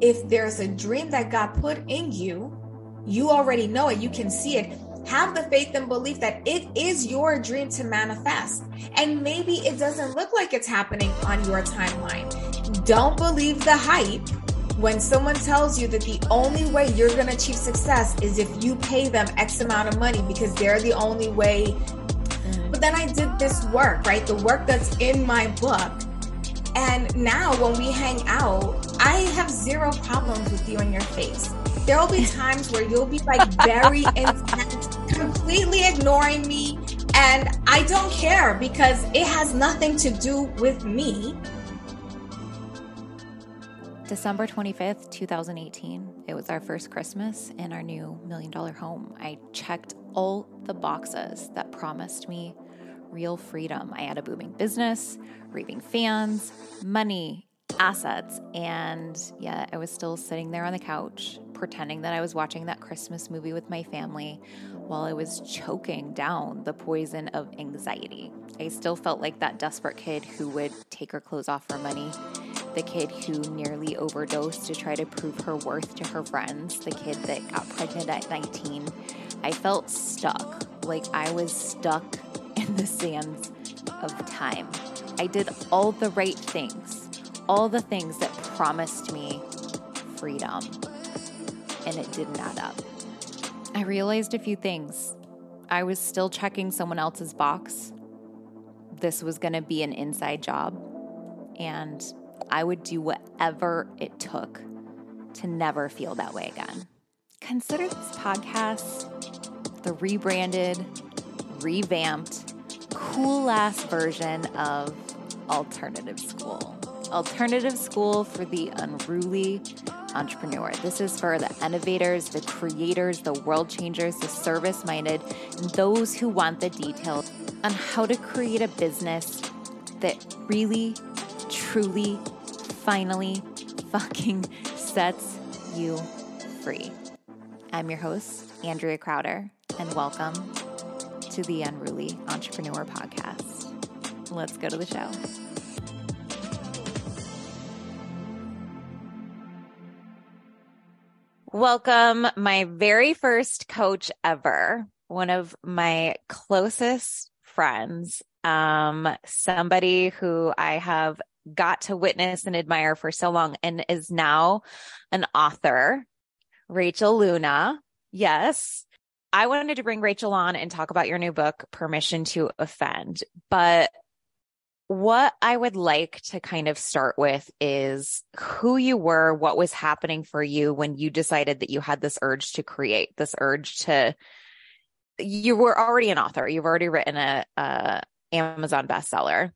if there's a dream that God put in you, you already know it, you can see it. Have the faith and belief that it is your dream to manifest. And maybe it doesn't look like it's happening on your timeline. Don't believe the hype when someone tells you that the only way you're going to achieve success is if you pay them X amount of money because they're the only way. But then I did this work, right? The work that's in my book. And now when we hang out, I have zero problems with you in your face. There will be times where you'll be like very intense, completely ignoring me. And I don't care because it has nothing to do with me. December 25th, 2018. It was our first Christmas in our new million dollar home. I checked all the boxes that promised me real freedom. I had a booming business, raving fans, money, assets, and yeah, I was still sitting there on the couch pretending that I was watching that Christmas movie with my family while I was choking down the poison of anxiety. I still felt like that desperate kid who would take her clothes off for money the kid who nearly overdosed to try to prove her worth to her friends, the kid that got pregnant at 19. I felt stuck, like I was stuck in the sands of time. I did all the right things, all the things that promised me freedom, and it didn't add up. I realized a few things. I was still checking someone else's box. This was going to be an inside job. And I would do whatever it took to never feel that way again. Consider this podcast the rebranded, revamped, cool ass version of Alternative School. Alternative School for the unruly entrepreneur. This is for the innovators, the creators, the world changers, the service minded, and those who want the details on how to create a business that really, truly finally fucking sets you free. I'm your host, Andrea Crowder, and welcome to the Unruly Entrepreneur Podcast. Let's go to the show. Welcome, my very first coach ever, one of my closest friends, um, somebody who I have got to witness and admire for so long and is now an author, Rachel Luna. Yes. I wanted to bring Rachel on and talk about your new book, Permission to Offend. But what I would like to kind of start with is who you were, what was happening for you when you decided that you had this urge to create, this urge to, you were already an author. You've already written a, a Amazon bestseller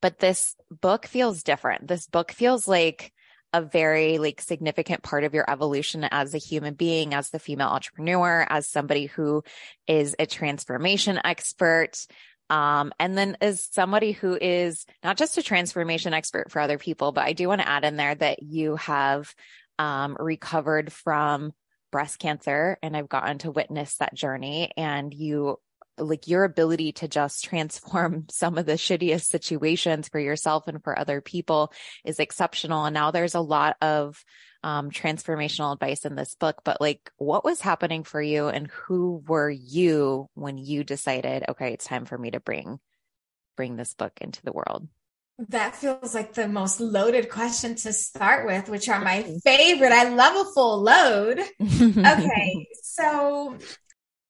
but this book feels different. This book feels like a very like significant part of your evolution as a human being, as the female entrepreneur, as somebody who is a transformation expert. Um, and then as somebody who is not just a transformation expert for other people, but I do want to add in there that you have um, recovered from breast cancer and I've gotten to witness that journey and you like your ability to just transform some of the shittiest situations for yourself and for other people is exceptional. And now there's a lot of um, transformational advice in this book, but like what was happening for you and who were you when you decided, okay, it's time for me to bring, bring this book into the world? That feels like the most loaded question to start with, which are my favorite. I love a full load. okay. So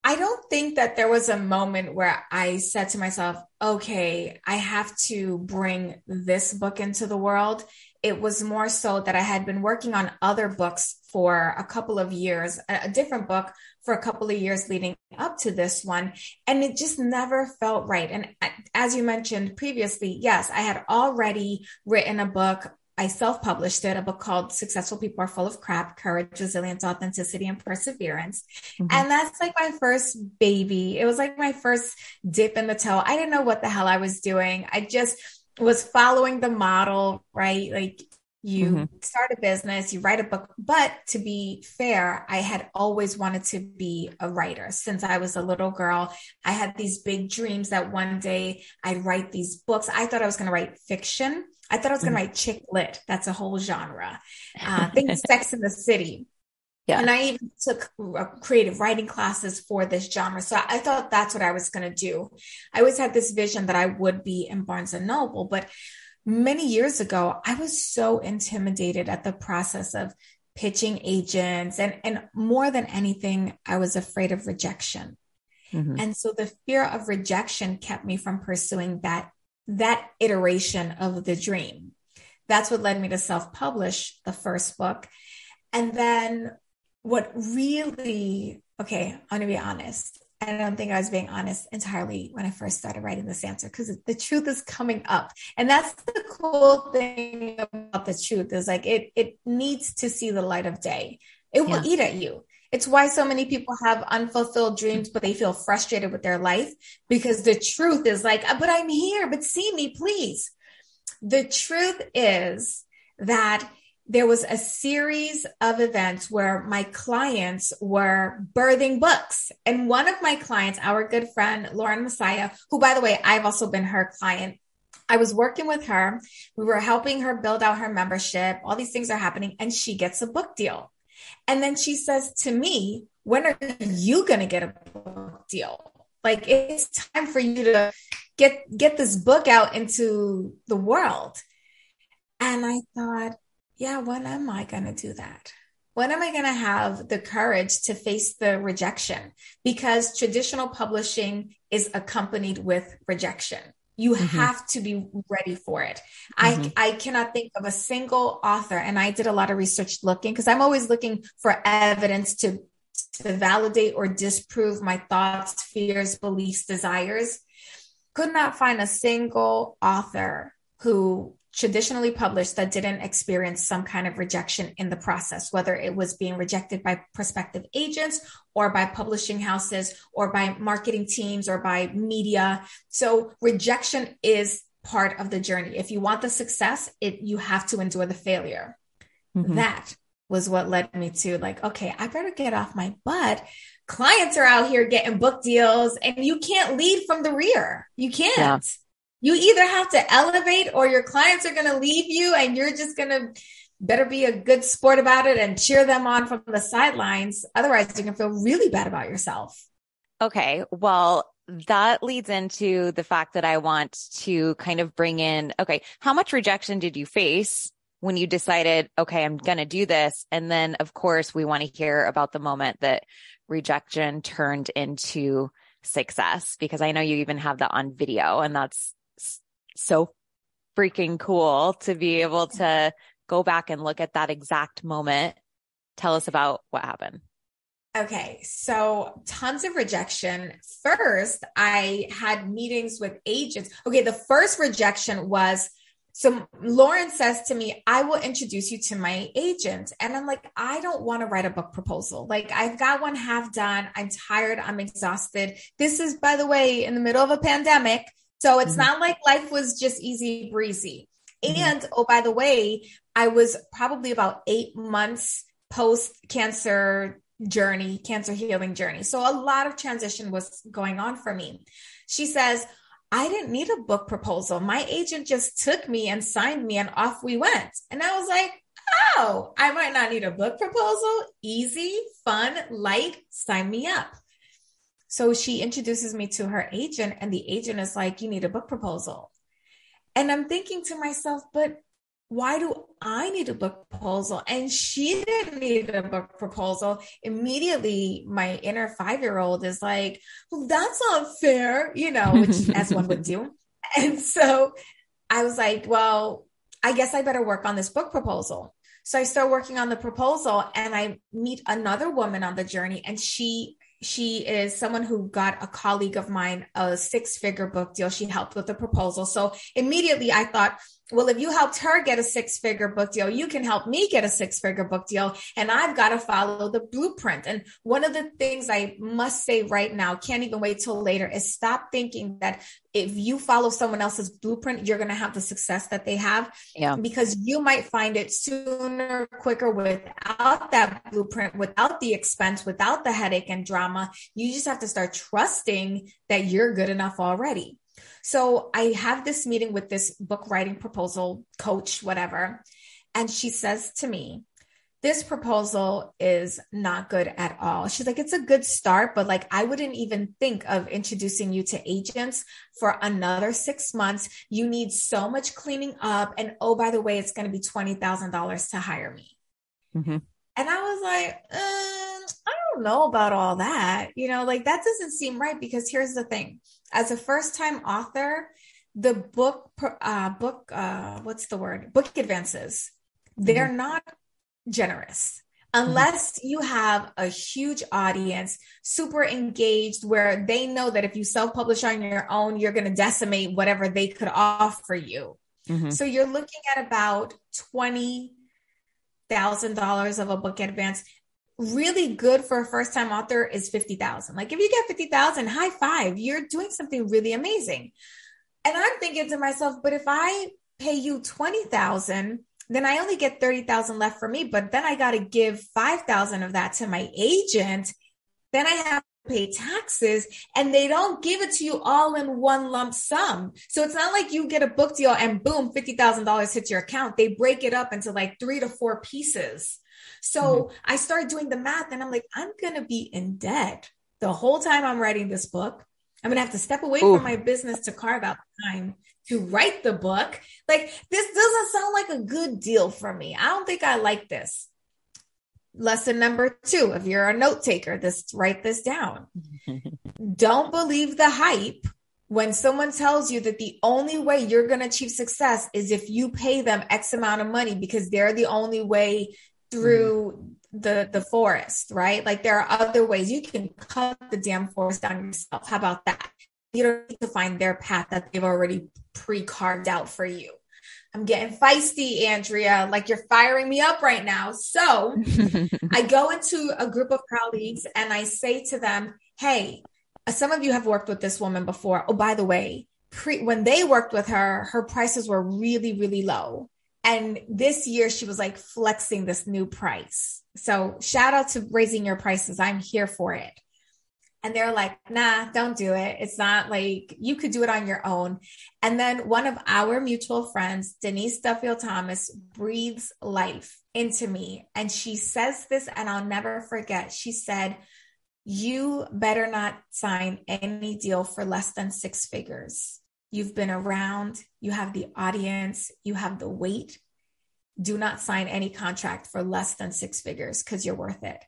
I don't think that there was a moment where I said to myself, okay, I have to bring this book into the world. It was more so that I had been working on other books for a couple of years, a different book for a couple of years leading up to this one. And it just never felt right. And as you mentioned previously, yes, I had already written a book I self published it, a book called Successful People Are Full of Crap Courage, Resilience, Authenticity, and Perseverance. Mm-hmm. And that's like my first baby. It was like my first dip in the toe. I didn't know what the hell I was doing. I just was following the model, right? Like you mm-hmm. start a business, you write a book. But to be fair, I had always wanted to be a writer since I was a little girl. I had these big dreams that one day I'd write these books. I thought I was going to write fiction I thought I was going to mm-hmm. write chick lit. That's a whole genre. Uh, think Sex in the City. Yeah. And I even took creative writing classes for this genre. So I thought that's what I was going to do. I always had this vision that I would be in Barnes and Noble, but many years ago, I was so intimidated at the process of pitching agents and, and more than anything, I was afraid of rejection. Mm-hmm. And so the fear of rejection kept me from pursuing that, that iteration of the dream. That's what led me to self publish the first book. And then what really, okay, I'm going to be honest. I don't think I was being honest entirely when I first started writing this answer because the truth is coming up. And that's the cool thing about the truth is like it it needs to see the light of day. It will yeah. eat at you. It's why so many people have unfulfilled dreams, but they feel frustrated with their life because the truth is like, uh, but I'm here, but see me, please. The truth is that there was a series of events where my clients were birthing books. And one of my clients, our good friend, Lauren Messiah, who, by the way, I've also been her client. I was working with her. We were helping her build out her membership. All these things are happening and she gets a book deal. And then she says to me, when are you going to get a book deal? Like it's time for you to get, get this book out into the world. And I thought, yeah, when am I going to do that? When am I going to have the courage to face the rejection? Because traditional publishing is accompanied with rejection. You mm-hmm. have to be ready for it. Mm-hmm. I, I cannot think of a single author, and I did a lot of research looking because I'm always looking for evidence to, to validate or disprove my thoughts, fears, beliefs, desires. Could not find a single author who traditionally published that didn't experience some kind of rejection in the process, whether it was being rejected by prospective agents or by publishing houses or by marketing teams or by media. So rejection is part of the journey. If you want the success, it you have to endure the failure. Mm-hmm. That was what led me to like, okay, I better get off my butt. Clients are out here getting book deals and you can't lead from the rear. You can't. Yeah you either have to elevate or your clients are going to leave you and you're just going to better be a good sport about it and cheer them on from the sidelines. Otherwise, you're going to feel really bad about yourself. Okay. Well, that leads into the fact that I want to kind of bring in, okay, how much rejection did you face when you decided, okay, I'm going to do this? And then of course we want to hear about the moment that rejection turned into success because I know you even have that on video and that's so freaking cool to be able to go back and look at that exact moment. Tell us about what happened. Okay, so tons of rejection. First, I had meetings with agents. Okay, the first rejection was so Lauren says to me, I will introduce you to my agent. And I'm like, I don't want to write a book proposal. Like, I've got one half done. I'm tired. I'm exhausted. This is, by the way, in the middle of a pandemic. So it's mm-hmm. not like life was just easy breezy. Mm-hmm. And oh, by the way, I was probably about eight months post cancer journey, cancer healing journey. So a lot of transition was going on for me. She says, I didn't need a book proposal. My agent just took me and signed me and off we went. And I was like, oh, I might not need a book proposal. Easy, fun, light, sign me up. So she introduces me to her agent, and the agent is like, You need a book proposal. And I'm thinking to myself, But why do I need a book proposal? And she didn't need a book proposal. Immediately, my inner five year old is like, Well, that's not fair, you know, which as one would do. And so I was like, Well, I guess I better work on this book proposal. So I start working on the proposal and I meet another woman on the journey and she she is someone who got a colleague of mine a six figure book deal. She helped with the proposal. So immediately I thought, well, if you helped her get a six figure book deal, you can help me get a six figure book deal. And I've got to follow the blueprint. And one of the things I must say right now, can't even wait till later, is stop thinking that if you follow someone else's blueprint, you're going to have the success that they have. Yeah. Because you might find it sooner, quicker without that blueprint, without the expense, without the headache and drama. You just have to start trusting that you're good enough already. So I have this meeting with this book writing proposal coach, whatever. And she says to me, this proposal is not good at all. She's like, it's a good start, but like, I wouldn't even think of introducing you to agents for another six months. You need so much cleaning up. And oh, by the way, it's going to be $20,000 to hire me. Mm-hmm. And I was like, uh, don't know about all that. You know, like that doesn't seem right because here's the thing as a first time author, the book, uh, book, uh, what's the word? Book advances. They're mm-hmm. not generous unless you have a huge audience, super engaged, where they know that if you self publish on your own, you're going to decimate whatever they could offer you. Mm-hmm. So you're looking at about $20,000 of a book advance. Really good for a first time author is 50,000. Like if you get 50,000, high five, you're doing something really amazing. And I'm thinking to myself, but if I pay you 20,000, then I only get 30,000 left for me, but then I got to give 5,000 of that to my agent. Then I have to pay taxes and they don't give it to you all in one lump sum. So it's not like you get a book deal and boom, $50,000 hits your account. They break it up into like three to four pieces. So mm-hmm. I started doing the math and I'm like, I'm going to be in debt the whole time I'm writing this book. I'm going to have to step away Ooh. from my business to carve out time to write the book. Like, this doesn't sound like a good deal for me. I don't think I like this. Lesson number two if you're a note taker, this write this down. don't believe the hype when someone tells you that the only way you're going to achieve success is if you pay them X amount of money because they're the only way through mm. the the forest, right? Like there are other ways you can cut the damn forest down yourself. How about that? You don't need to find their path that they've already pre carved out for you. I'm getting feisty, Andrea, like you're firing me up right now. So I go into a group of colleagues and I say to them, Hey, some of you have worked with this woman before. Oh, by the way, pre- when they worked with her, her prices were really, really low. And this year she was like flexing this new price. So shout out to raising your prices. I'm here for it. And they're like, nah, don't do it. It's not like you could do it on your own. And then one of our mutual friends, Denise Duffield Thomas, breathes life into me. And she says this, and I'll never forget. She said, You better not sign any deal for less than six figures. You've been around, you have the audience, you have the weight. Do not sign any contract for less than six figures because you're worth it.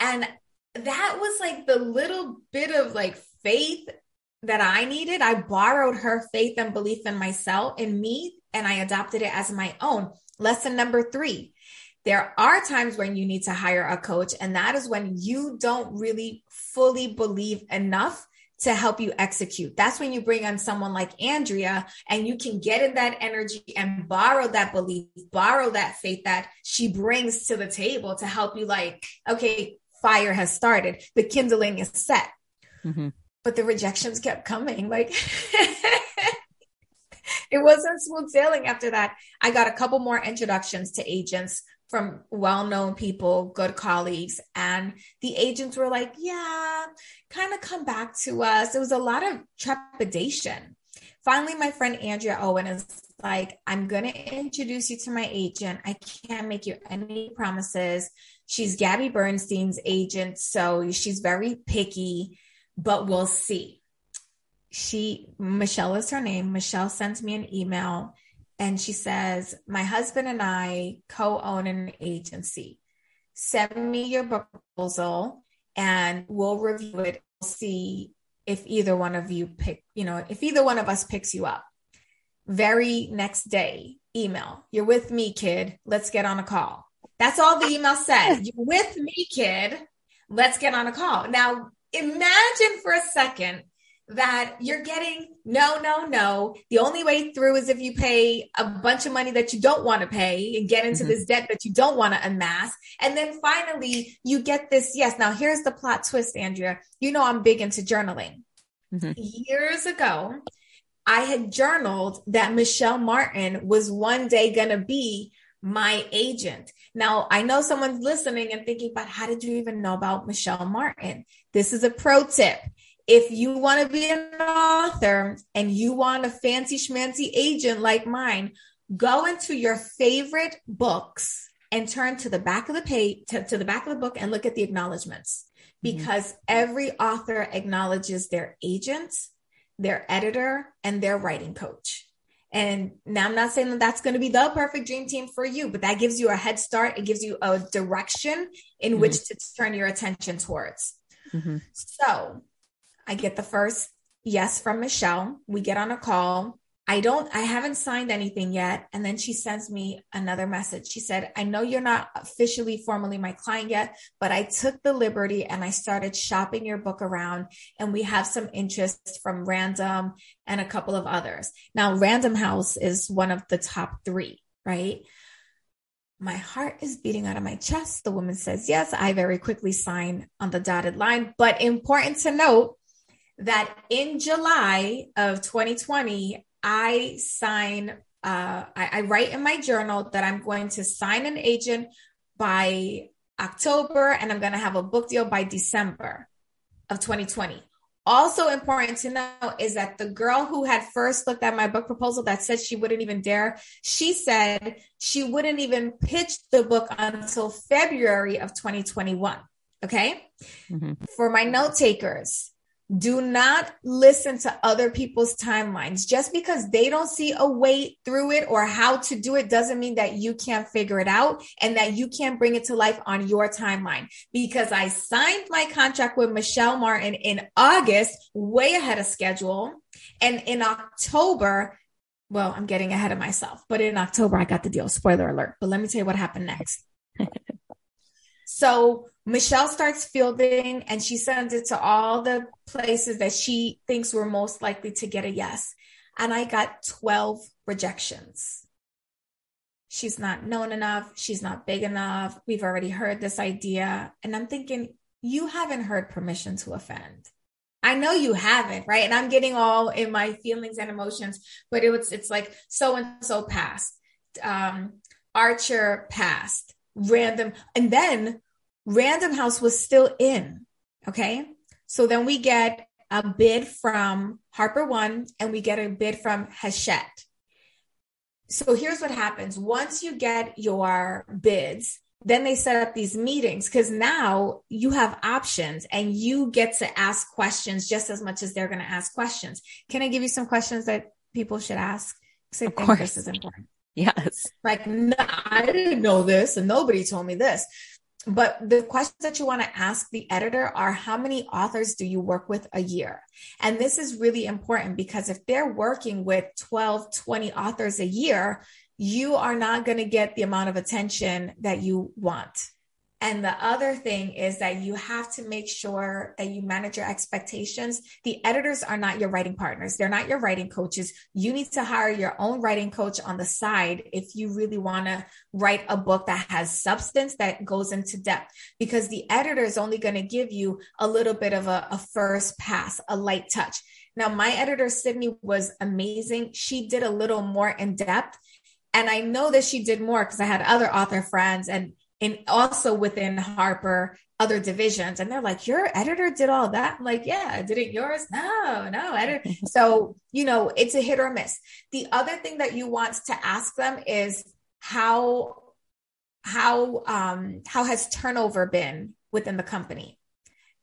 And that was like the little bit of like faith that I needed. I borrowed her faith and belief in myself, in me, and I adopted it as my own. Lesson number three there are times when you need to hire a coach, and that is when you don't really fully believe enough to help you execute. That's when you bring on someone like Andrea and you can get in that energy and borrow that belief, borrow that faith that she brings to the table to help you like, okay, fire has started, the kindling is set. Mm-hmm. But the rejections kept coming. Like it wasn't smooth sailing after that. I got a couple more introductions to agents from well known people, good colleagues. And the agents were like, yeah, kind of come back to us. It was a lot of trepidation. Finally, my friend Andrea Owen is like, I'm going to introduce you to my agent. I can't make you any promises. She's Gabby Bernstein's agent, so she's very picky, but we'll see. She, Michelle is her name. Michelle sends me an email and she says, My husband and I co own an agency. Send me your proposal and we'll review it. We'll see if either one of you pick, you know, if either one of us picks you up. Very next day, email, You're with me, kid. Let's get on a call. That's all the email said. You're with me, kid. Let's get on a call. Now, imagine for a second that you're getting no, no, no. The only way through is if you pay a bunch of money that you don't want to pay and get into mm-hmm. this debt that you don't want to amass. And then finally, you get this yes. Now, here's the plot twist, Andrea. You know, I'm big into journaling. Mm-hmm. Years ago, I had journaled that Michelle Martin was one day going to be my agent. Now, I know someone's listening and thinking, but how did you even know about Michelle Martin? This is a pro tip. If you want to be an author and you want a fancy schmancy agent like mine, go into your favorite books and turn to the back of the page to, to the back of the book and look at the acknowledgments mm-hmm. because mm-hmm. every author acknowledges their agent, their editor, and their writing coach. And now I'm not saying that that's going to be the perfect dream team for you, but that gives you a head start. It gives you a direction in mm-hmm. which to turn your attention towards. Mm-hmm. So I get the first yes from Michelle. We get on a call. I don't, I haven't signed anything yet. And then she sends me another message. She said, I know you're not officially formally my client yet, but I took the liberty and I started shopping your book around and we have some interest from Random and a couple of others. Now, Random House is one of the top three, right? My heart is beating out of my chest. The woman says, yes, I very quickly sign on the dotted line, but important to note, that in July of 2020, I sign, uh, I, I write in my journal that I'm going to sign an agent by October and I'm going to have a book deal by December of 2020. Also important to know is that the girl who had first looked at my book proposal that said she wouldn't even dare, she said she wouldn't even pitch the book until February of 2021. Okay. Mm-hmm. For my note takers, do not listen to other people's timelines. Just because they don't see a way through it or how to do it doesn't mean that you can't figure it out and that you can't bring it to life on your timeline. Because I signed my contract with Michelle Martin in August, way ahead of schedule. And in October, well, I'm getting ahead of myself, but in October, I got the deal. Spoiler alert. But let me tell you what happened next. so Michelle starts fielding and she sends it to all the places that she thinks were most likely to get a yes. And I got 12 rejections. She's not known enough. She's not big enough. We've already heard this idea. And I'm thinking, you haven't heard permission to offend. I know you haven't, right? And I'm getting all in my feelings and emotions, but it was, it's like so and so passed, um, Archer passed, random. And then Random House was still in. Okay. So then we get a bid from HarperOne and we get a bid from Hachette. So here's what happens once you get your bids, then they set up these meetings because now you have options and you get to ask questions just as much as they're going to ask questions. Can I give you some questions that people should ask? Because I of think course. this is important. Yes. Like, no, I didn't know this and nobody told me this but the questions that you want to ask the editor are how many authors do you work with a year? And this is really important because if they're working with 12, 20 authors a year, you are not going to get the amount of attention that you want. And the other thing is that you have to make sure that you manage your expectations. The editors are not your writing partners. They're not your writing coaches. You need to hire your own writing coach on the side if you really want to write a book that has substance that goes into depth because the editor is only going to give you a little bit of a, a first pass, a light touch. Now, my editor, Sydney, was amazing. She did a little more in depth. And I know that she did more because I had other author friends and and also within Harper, other divisions. And they're like, Your editor did all that? I'm like, yeah, did it yours? No, no, editor. so, you know, it's a hit or miss. The other thing that you want to ask them is how how um how has turnover been within the company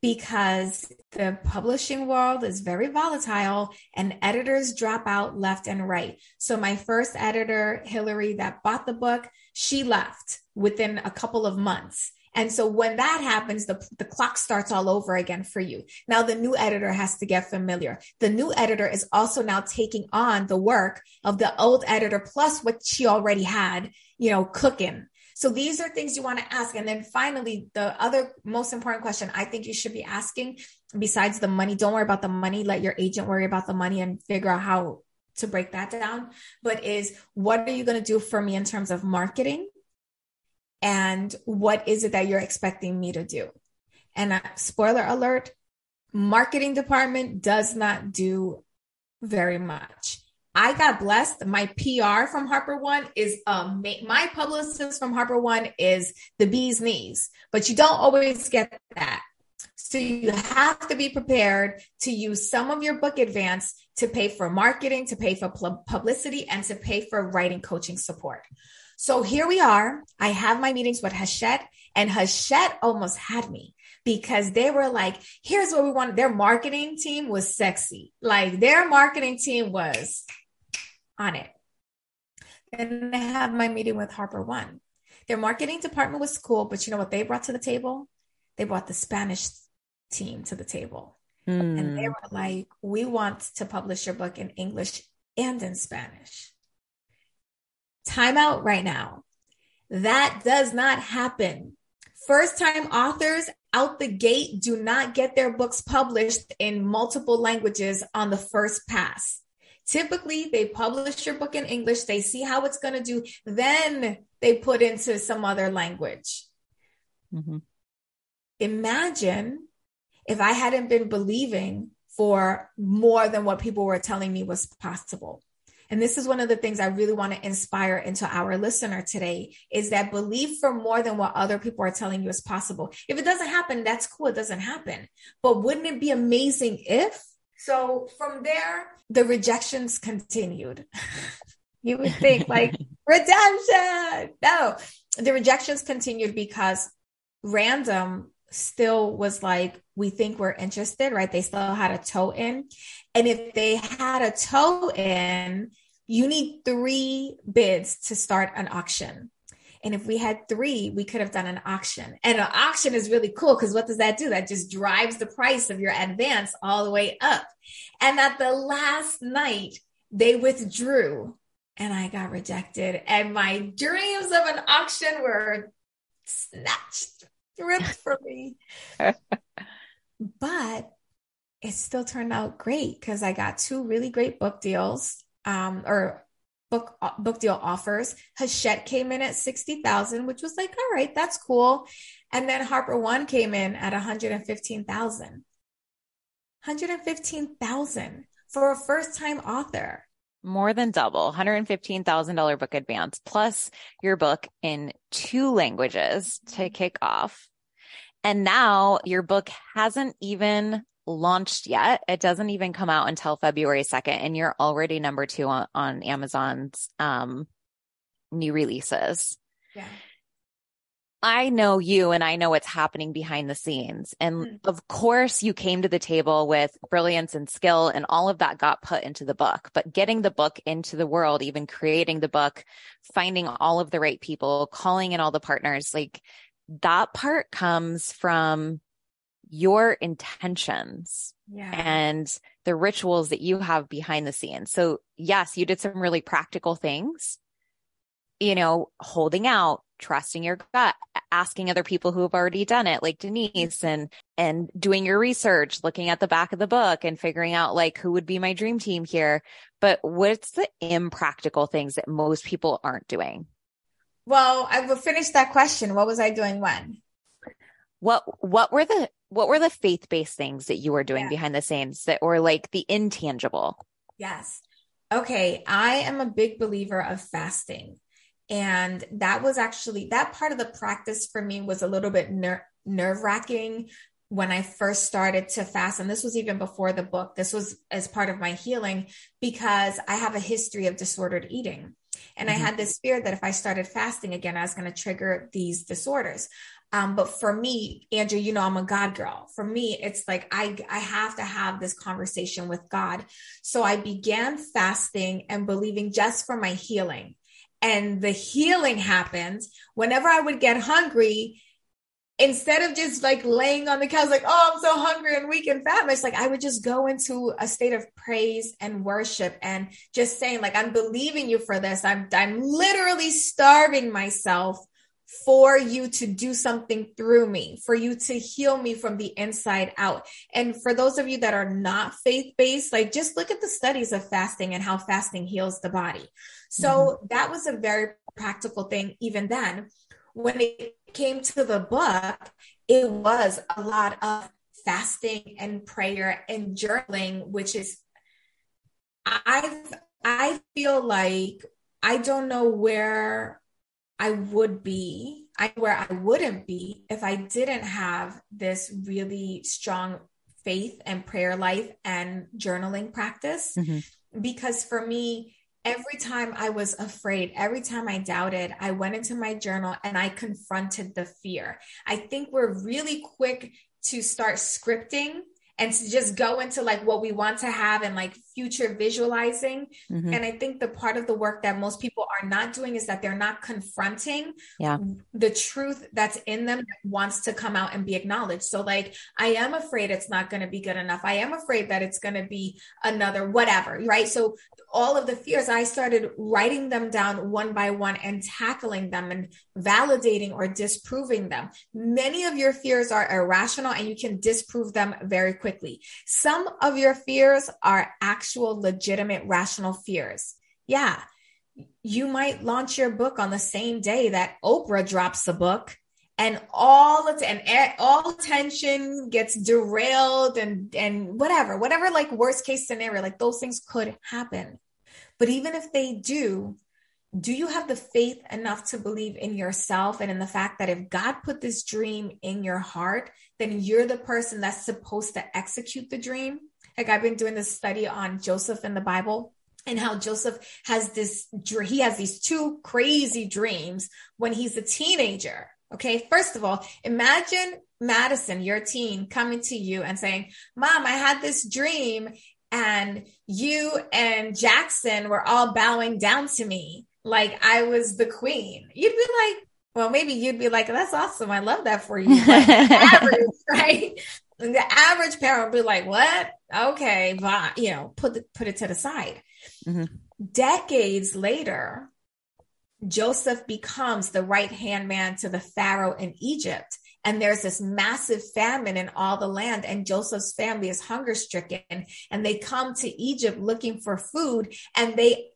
because the publishing world is very volatile and editors drop out left and right. So my first editor, Hillary, that bought the book, she left within a couple of months. And so when that happens, the, the clock starts all over again for you. Now the new editor has to get familiar. The new editor is also now taking on the work of the old editor plus what she already had, you know, cooking. So these are things you want to ask. And then finally, the other most important question I think you should be asking besides the money, don't worry about the money. Let your agent worry about the money and figure out how to break that down, but is what are you going to do for me in terms of marketing? And what is it that you're expecting me to do? And uh, spoiler alert, marketing department does not do very much. I got blessed. My PR from HarperOne is um my publicist from HarperOne is the bee's knees, but you don't always get that. So you have to be prepared to use some of your book advance to pay for marketing, to pay for publicity, and to pay for writing coaching support. So here we are. I have my meetings with Hachette, and Hachette almost had me because they were like, here's what we want. Their marketing team was sexy. Like their marketing team was on it. And I have my meeting with HarperOne. Their marketing department was cool, but you know what they brought to the table? They brought the Spanish team to the table. Mm. And they hmm. were like, we want to publish your book in English and in Spanish. Time out right now. That does not happen. First time authors out the gate do not get their books published in multiple languages on the first pass. Typically, they publish your book in English, they see how it's going to do, then they put into some other language. Mm-hmm. Imagine if I hadn't been believing for more than what people were telling me was possible. And this is one of the things I really want to inspire into our listener today is that believe for more than what other people are telling you is possible. If it doesn't happen, that's cool. It doesn't happen. But wouldn't it be amazing if? So from there, the rejections continued. you would think like redemption. No, the rejections continued because random still was like, we think we're interested, right? They still had a toe in. And if they had a toe in, you need three bids to start an auction. And if we had three, we could have done an auction. And an auction is really cool because what does that do? That just drives the price of your advance all the way up. And at the last night, they withdrew and I got rejected. And my dreams of an auction were snatched ripped from me. but it still turned out great because I got two really great book deals um, or book book deal offers. Hachette came in at 60,000, which was like, all right, that's cool. And then HarperOne came in at 115,000. 115,000 for a first time author more than double $115,000 book advance plus your book in two languages to mm-hmm. kick off. And now your book hasn't even launched yet. It doesn't even come out until February 2nd and you're already number 2 on, on Amazon's um, new releases. Yeah. I know you and I know what's happening behind the scenes. And mm-hmm. of course, you came to the table with brilliance and skill, and all of that got put into the book. But getting the book into the world, even creating the book, finding all of the right people, calling in all the partners, like that part comes from your intentions yeah. and the rituals that you have behind the scenes. So, yes, you did some really practical things, you know, holding out, trusting your gut, asking other people who have already done it, like Denise and, and doing your research, looking at the back of the book and figuring out like who would be my dream team here. But what's the impractical things that most people aren't doing? Well, I will finish that question. What was I doing when? What, what were the, what were the faith-based things that you were doing yeah. behind the scenes that were like the intangible? Yes. Okay. I am a big believer of fasting. And that was actually that part of the practice for me was a little bit ner- nerve wracking when I first started to fast. And this was even before the book. This was as part of my healing because I have a history of disordered eating. And mm-hmm. I had this fear that if I started fasting again, I was going to trigger these disorders. Um, but for me, Andrea, you know, I'm a God girl. For me, it's like I I have to have this conversation with God. So I began fasting and believing just for my healing and the healing happened whenever I would get hungry. Instead of just like laying on the couch, like, oh, I'm so hungry and weak and famished, like I would just go into a state of praise and worship and just saying, like, I'm believing you for this. I'm I'm literally starving myself for you to do something through me, for you to heal me from the inside out. And for those of you that are not faith based, like just look at the studies of fasting and how fasting heals the body. So mm-hmm. that was a very practical thing even then. When it came to the book, it was a lot of fasting and prayer and journaling, which is I I feel like I don't know where I would be I where I wouldn't be if I didn't have this really strong faith and prayer life and journaling practice. Mm-hmm. Because for me, every time I was afraid, every time I doubted, I went into my journal and I confronted the fear. I think we're really quick to start scripting and to just go into like what we want to have and like future visualizing. Mm-hmm. And I think the part of the work that most people are not doing is that they're not confronting yeah. the truth that's in them that wants to come out and be acknowledged. So, like, I am afraid it's not going to be good enough. I am afraid that it's going to be another whatever, right? So, all of the fears, I started writing them down one by one and tackling them and validating or disproving them. Many of your fears are irrational and you can disprove them very quickly. Some of your fears are actual, legitimate, rational fears. Yeah. You might launch your book on the same day that Oprah drops the book and all it's and all tension gets derailed and and whatever whatever like worst case scenario like those things could happen but even if they do do you have the faith enough to believe in yourself and in the fact that if God put this dream in your heart, then you're the person that's supposed to execute the dream? Like I've been doing this study on Joseph in the Bible and how Joseph has this, he has these two crazy dreams when he's a teenager. Okay. First of all, imagine Madison, your teen, coming to you and saying, Mom, I had this dream and you and Jackson were all bowing down to me like I was the queen. You'd be like, well, maybe you'd be like, that's awesome. I love that for you. average, right? And the would be like, what? Okay, you know, put the, put it to the side. Mm-hmm. Decades later, Joseph becomes the right hand man to the Pharaoh in Egypt. And there's this massive famine in all the land, and Joseph's family is hunger stricken. And they come to Egypt looking for food, and they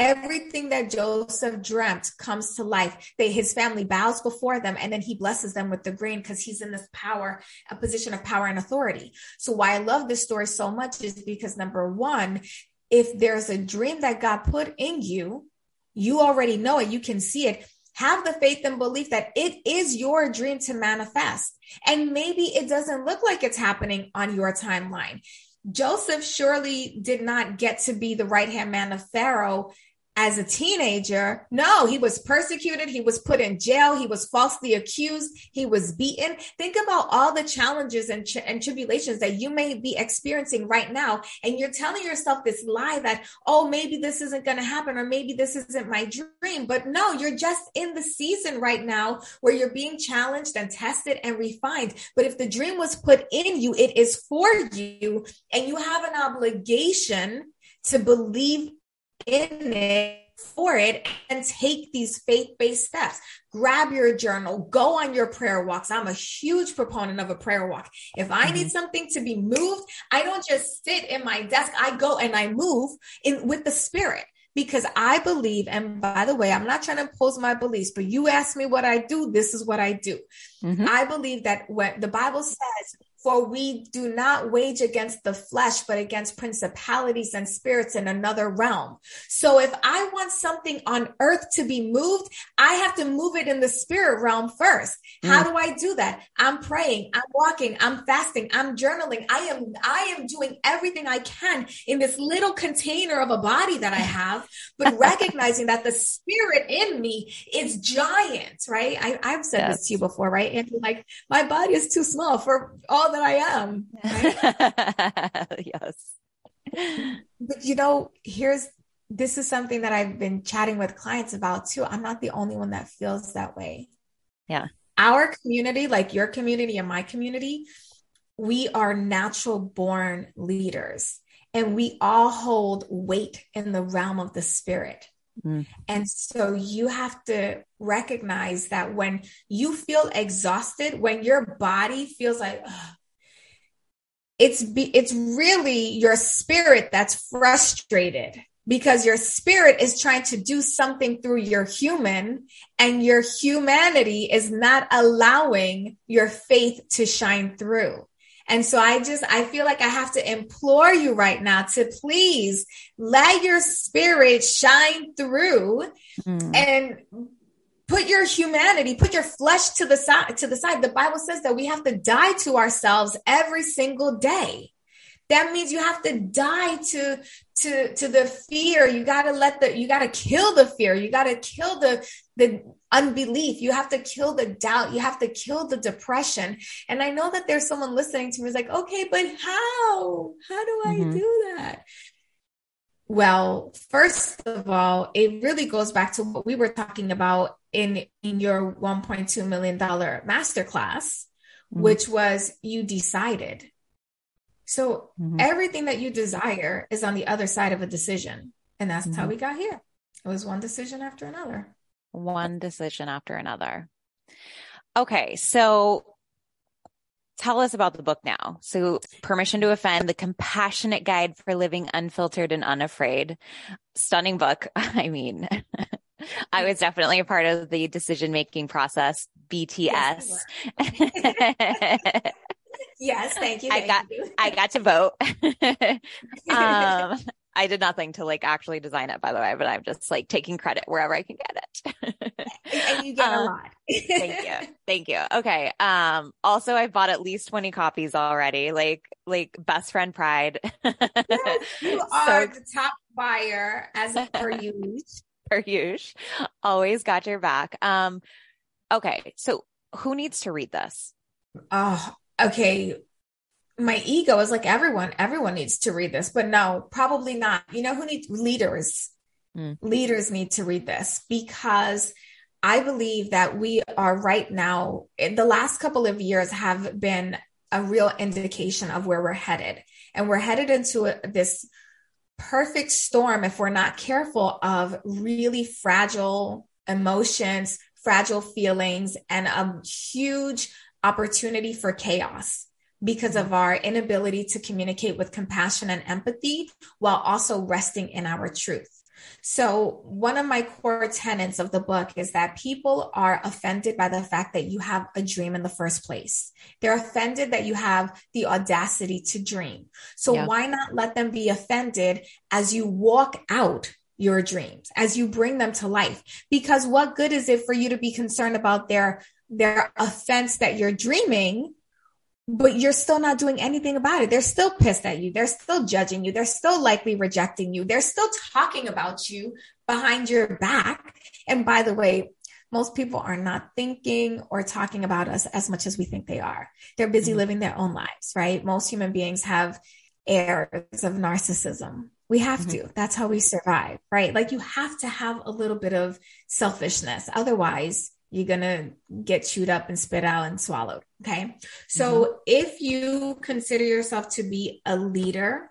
everything that Joseph dreamt comes to life. They, his family bows before them and then he blesses them with the grain because he's in this power, a position of power and authority. So why I love this story so much is because number one, if there's a dream that God put in you, you already know it, you can see it. Have the faith and belief that it is your dream to manifest. And maybe it doesn't look like it's happening on your timeline. Joseph surely did not get to be the right hand man of Pharaoh as a teenager. No, he was persecuted. He was put in jail. He was falsely accused. He was beaten. Think about all the challenges and, and tribulations that you may be experiencing right now. And you're telling yourself this lie that, oh, maybe this isn't going to happen or maybe this isn't my dream. But no, you're just in the season right now where you're being challenged and tested and refined. But if the dream was put in you, it is for you and you have an obligation to believe in it for it and take these faith-based steps. Grab your journal, go on your prayer walks. I'm a huge proponent of a prayer walk. If I mm-hmm. need something to be moved, I don't just sit in my desk. I go and I move in with the spirit because I believe, and by the way, I'm not trying to impose my beliefs, but you ask me what I do, this is what I do. Mm-hmm. I believe that what the Bible says for we do not wage against the flesh, but against principalities and spirits in another realm. So if I want something on earth to be moved, I have to move it in the spirit realm first. Mm. How do I do that? I'm praying, I'm walking, I'm fasting, I'm journaling. I am, I am doing everything I can in this little container of a body that I have, but recognizing that the spirit in me is giant, right? I, have said yes. this to you before, right? And like my body is too small for all that I am. Right? yes. But you know, here's this is something that I've been chatting with clients about too. I'm not the only one that feels that way. Yeah. Our community, like your community and my community, we are natural born leaders and we all hold weight in the realm of the spirit. Mm. And so you have to recognize that when you feel exhausted, when your body feels like, it's be, it's really your spirit that's frustrated because your spirit is trying to do something through your human and your humanity is not allowing your faith to shine through. And so I just, I feel like I have to implore you right now to please let your spirit shine through mm. and put your humanity, put your flesh to the side, to the side. The Bible says that we have to die to ourselves every single day. That means you have to die to, to, to the fear. You got to let the, you got to kill the fear. You got to kill the, the unbelief. You have to kill the doubt. You have to kill the depression. And I know that there's someone listening to me who's like, okay, but how? How do I mm-hmm. do that? Well, first of all, it really goes back to what we were talking about in, in your $1.2 million masterclass, mm-hmm. which was you decided so mm-hmm. everything that you desire is on the other side of a decision. And that's mm-hmm. how we got here. It was one decision after another. One decision after another. Okay. So tell us about the book now. So, Permission to Offend, the compassionate guide for living unfiltered and unafraid. Stunning book. I mean, I was definitely a part of the decision making process, BTS. Yes, yes, thank you. Thank I got you. I got to vote. um, I did nothing to like actually design it, by the way, but I'm just like taking credit wherever I can get it. and you get um, a lot. thank you. Thank you. Okay. Um, also I bought at least 20 copies already, like, like best friend pride. yes, you are so, the top buyer as per usual. Usual. Always got your back. Um, okay. So who needs to read this? Oh, okay, my ego is like everyone, everyone needs to read this, but no, probably not. You know who needs leaders? Mm. Leaders need to read this because I believe that we are right now, the last couple of years have been a real indication of where we're headed. And we're headed into a, this perfect storm if we're not careful of really fragile emotions, fragile feelings, and a huge opportunity for chaos because of our inability to communicate with compassion and empathy while also resting in our truth. So, one of my core tenets of the book is that people are offended by the fact that you have a dream in the first place. They're offended that you have the audacity to dream. So, yeah. why not let them be offended as you walk out your dreams, as you bring them to life? Because what good is it for you to be concerned about their their offense that you're dreaming, but you're still not doing anything about it. They're still pissed at you. They're still judging you. They're still likely rejecting you. They're still talking about you behind your back. And by the way, most people are not thinking or talking about us as much as we think they are. They're busy mm-hmm. living their own lives, right? Most human beings have airs of narcissism. We have mm-hmm. to. That's how we survive, right? Like you have to have a little bit of selfishness. Otherwise, you're going to get chewed up and spit out and swallowed. Okay. So mm-hmm. if you consider yourself to be a leader,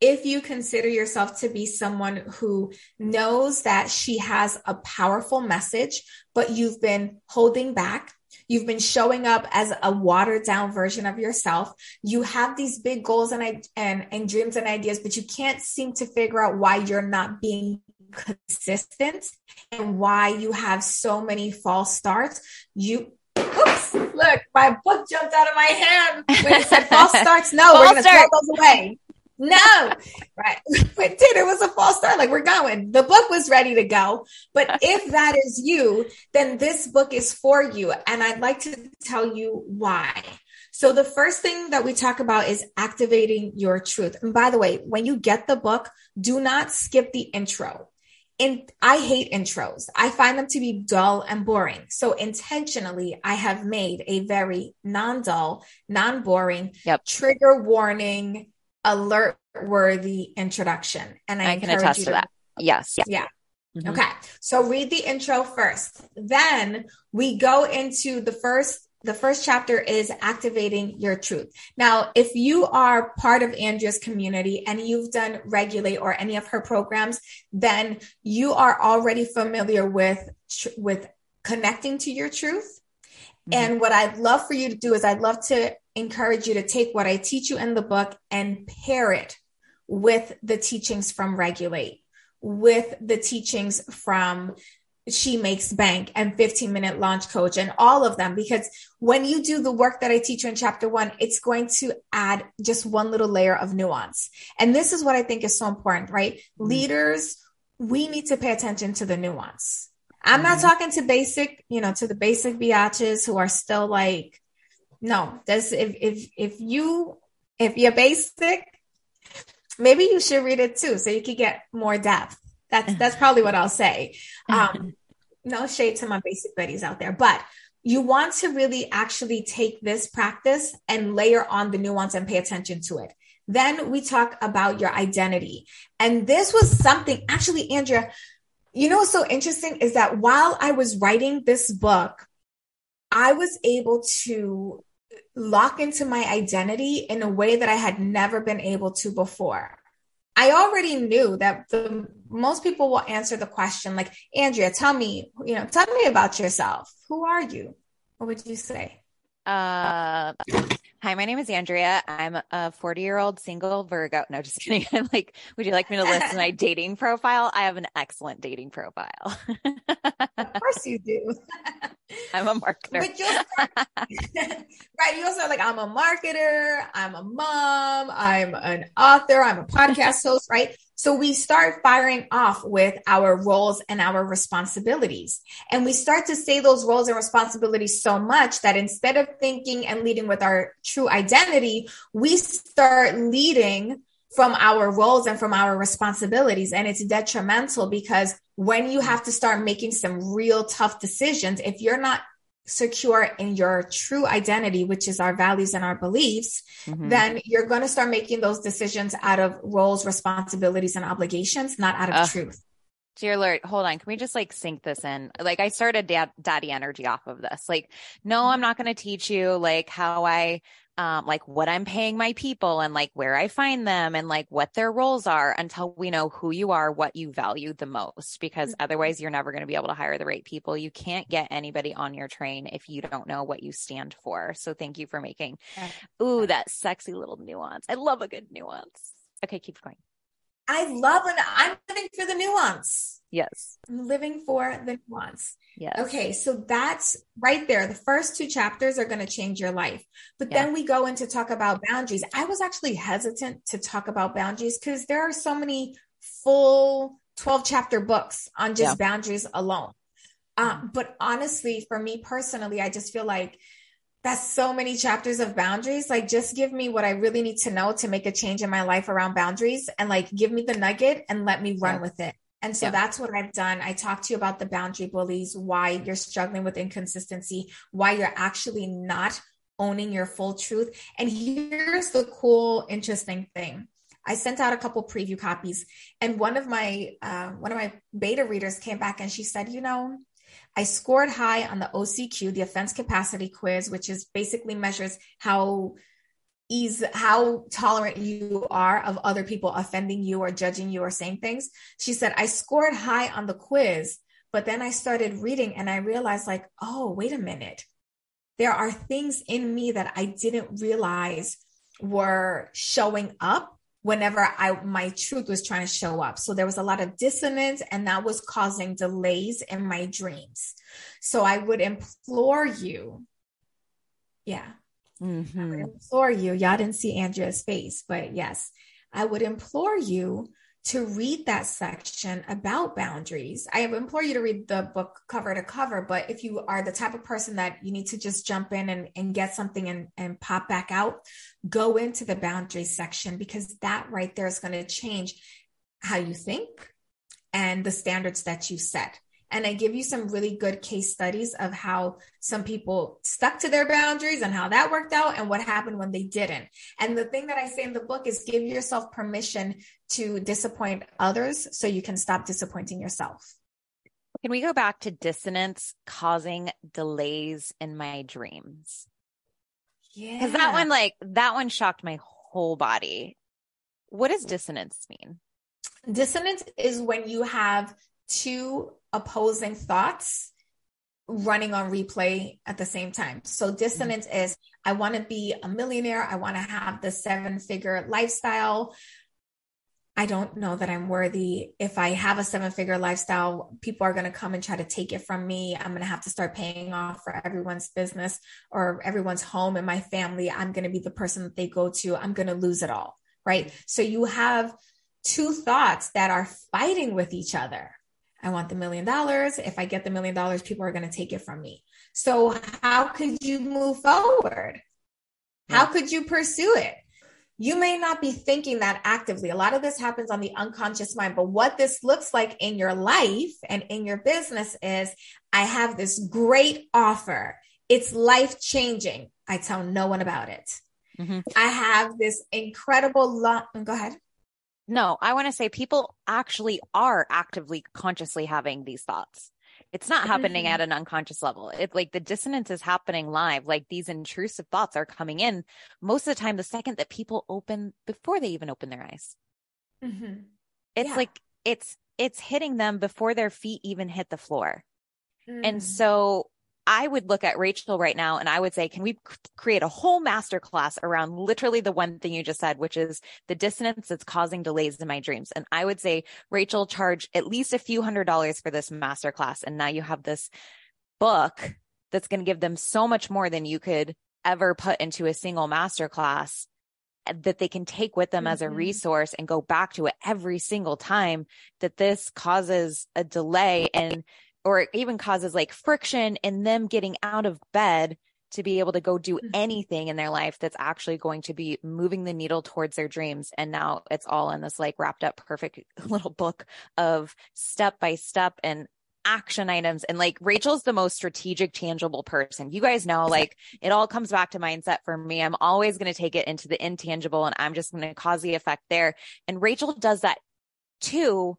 if you consider yourself to be someone who knows that she has a powerful message, but you've been holding back, You've been showing up as a watered down version of yourself. You have these big goals and, and, and dreams and ideas, but you can't seem to figure out why you're not being consistent and why you have so many false starts. You oops, look, my book jumped out of my hand when it said false starts. No, false we're gonna start. throw those away. No, right. It did. It was a false start. Like we're going. The book was ready to go. But if that is you, then this book is for you. And I'd like to tell you why. So the first thing that we talk about is activating your truth. And by the way, when you get the book, do not skip the intro and I hate intros. I find them to be dull and boring. So intentionally, I have made a very non-dull, non-boring, yep. trigger warning, alert worthy introduction. And I, I can attest to, to that. Yes. Yeah. Mm-hmm. Okay. So read the intro first. Then we go into the first the first chapter is activating your truth. Now, if you are part of Andrea's community and you've done Regulate or any of her programs, then you are already familiar with, with connecting to your truth. Mm-hmm. And what I'd love for you to do is I'd love to encourage you to take what I teach you in the book and pair it with the teachings from Regulate, with the teachings from she makes bank and 15 minute launch coach and all of them because when you do the work that I teach you in chapter one, it's going to add just one little layer of nuance. And this is what I think is so important, right? Mm-hmm. Leaders, we need to pay attention to the nuance. I'm mm-hmm. not talking to basic, you know, to the basic biatches who are still like, no, this if if if you if you're basic, maybe you should read it too, so you could get more depth. That's that's probably what I'll say. Um, no shade to my basic buddies out there, but you want to really actually take this practice and layer on the nuance and pay attention to it. Then we talk about your identity. And this was something actually, Andrea, you know what's so interesting is that while I was writing this book, I was able to lock into my identity in a way that I had never been able to before. I already knew that the most people will answer the question like, Andrea, tell me, you know, tell me about yourself. Who are you? What would you say? Uh, hi, my name is Andrea. I'm a 40 year old single Virgo. No, just kidding. I'm like, would you like me to list my dating profile? I have an excellent dating profile. of course you do. I'm a marketer. But start, right. You also like, I'm a marketer. I'm a mom. I'm an author. I'm a podcast host, right? So we start firing off with our roles and our responsibilities. And we start to say those roles and responsibilities so much that instead of thinking and leading with our true identity, we start leading from our roles and from our responsibilities. And it's detrimental because when you have to start making some real tough decisions, if you're not secure in your true identity, which is our values and our beliefs, mm-hmm. then you're going to start making those decisions out of roles, responsibilities, and obligations, not out of uh, truth. Dear Lord, hold on. Can we just like sink this in? Like I started dad, daddy energy off of this. Like, no, I'm not going to teach you like how I um, like what I'm paying my people and like where I find them and like what their roles are until we know who you are, what you value the most, because mm-hmm. otherwise you're never going to be able to hire the right people. You can't get anybody on your train if you don't know what you stand for. So thank you for making, ooh, that sexy little nuance. I love a good nuance. Okay, keep going. I love it. I'm living for the nuance. Yes. I'm living for the nuance. Yes. Okay. So that's right there. The first two chapters are going to change your life. But yeah. then we go into talk about boundaries. I was actually hesitant to talk about boundaries because there are so many full 12 chapter books on just yeah. boundaries alone. Um, but honestly, for me personally, I just feel like that's so many chapters of boundaries. Like, just give me what I really need to know to make a change in my life around boundaries and like give me the nugget and let me run yeah. with it. And so yeah. that's what I've done. I talked to you about the boundary bullies, why you're struggling with inconsistency, why you're actually not owning your full truth. And here's the cool, interesting thing. I sent out a couple preview copies, and one of my uh, one of my beta readers came back and she said, "You know, I scored high on the OCQ, the offense capacity quiz, which is basically measures how ease how tolerant you are of other people offending you or judging you or saying things. She said, I scored high on the quiz, but then I started reading and I realized, like, oh, wait a minute. There are things in me that I didn't realize were showing up whenever I my truth was trying to show up. So there was a lot of dissonance and that was causing delays in my dreams. So I would implore you. Yeah. Mm-hmm. I would implore you. Y'all didn't see Andrea's face, but yes, I would implore you to read that section about boundaries. I implore you to read the book cover to cover, but if you are the type of person that you need to just jump in and, and get something and, and pop back out, go into the boundaries section because that right there is going to change how you think and the standards that you set. And I give you some really good case studies of how some people stuck to their boundaries and how that worked out and what happened when they didn't. And the thing that I say in the book is give yourself permission to disappoint others so you can stop disappointing yourself. Can we go back to dissonance causing delays in my dreams? Yeah. Because that one, like, that one shocked my whole body. What does dissonance mean? Dissonance is when you have two opposing thoughts running on replay at the same time. So dissonance mm-hmm. is I want to be a millionaire, I want to have the seven figure lifestyle. I don't know that I'm worthy. If I have a seven figure lifestyle, people are going to come and try to take it from me. I'm going to have to start paying off for everyone's business or everyone's home and my family. I'm going to be the person that they go to. I'm going to lose it all. Right. So you have two thoughts that are fighting with each other I want the million dollars. If I get the million dollars, people are going to take it from me. So, how could you move forward? How could you pursue it? You may not be thinking that actively. A lot of this happens on the unconscious mind, but what this looks like in your life and in your business is I have this great offer. It's life changing. I tell no one about it. Mm-hmm. I have this incredible lot. Go ahead. No, I want to say people actually are actively consciously having these thoughts. It's not happening mm-hmm. at an unconscious level. It's like the dissonance is happening live. Like these intrusive thoughts are coming in most of the time, the second that people open before they even open their eyes. Mm-hmm. It's yeah. like it's it's hitting them before their feet even hit the floor. Mm. And so I would look at Rachel right now and I would say, can we create a whole masterclass around literally the one thing you just said, which is the dissonance that's causing delays in my dreams? And I would say, Rachel, charge at least a few hundred dollars for this masterclass. And now you have this book that's going to give them so much more than you could ever put into a single masterclass eh, that they can take with them mm-hmm. as a mm-hmm. resource and go back to it every single time that this causes a delay and or it even causes like friction in them getting out of bed to be able to go do mm-hmm. anything in their life that's actually going to be moving the needle towards their dreams. And now it's all in this like wrapped up perfect little book of step by step and action items. And like Rachel's the most strategic, tangible person. You guys know, like it all comes back to mindset for me. I'm always going to take it into the intangible and I'm just going to cause the effect there. And Rachel does that too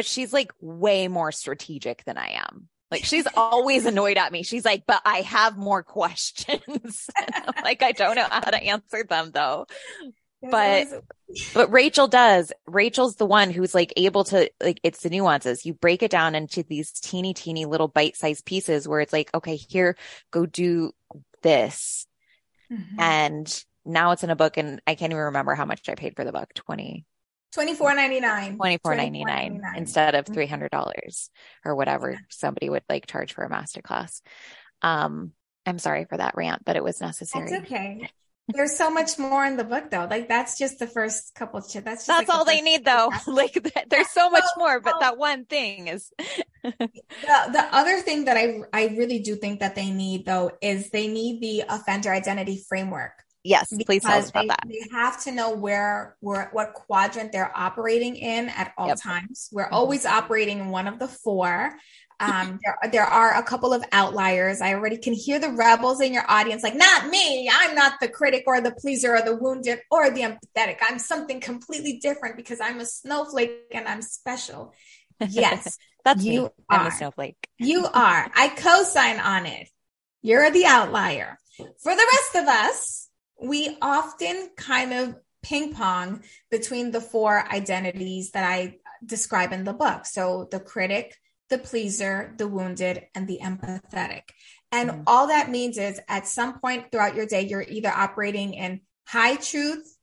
but she's like way more strategic than I am. Like she's always annoyed at me. She's like, but I have more questions. like, I don't know how to answer them though. But, but Rachel does. Rachel's the one who's like able to, like, it's the nuances. You break it down into these teeny, teeny little bite sized pieces where it's like, okay, here, go do this. Mm-hmm. And now it's in a book and I can't even remember how much I paid for the book. 20, Twenty four ninety nine. Twenty four ninety nine instead of three hundred dollars or whatever somebody would like charge for a masterclass. Um, I'm sorry for that rant, but it was necessary. That's okay. There's so much more in the book though. Like that's just the first couple of ch- that's That's like all the they need though. like there's so much more, but that one thing is the, the other thing that I I really do think that they need though is they need the offender identity framework. Yes, please tell us about they, that. They have to know where, where, what quadrant they're operating in at all yep. times. We're mm-hmm. always operating in one of the four. Um, there, there are a couple of outliers. I already can hear the rebels in your audience, like, not me. I'm not the critic or the pleaser or the wounded or the empathetic. I'm something completely different because I'm a snowflake and I'm special. Yes, that's you. Me. I'm a snowflake. you are. I co-sign on it. You're the outlier. For the rest of us, we often kind of ping pong between the four identities that I describe in the book. So the critic, the pleaser, the wounded, and the empathetic. And mm-hmm. all that means is at some point throughout your day, you're either operating in high truth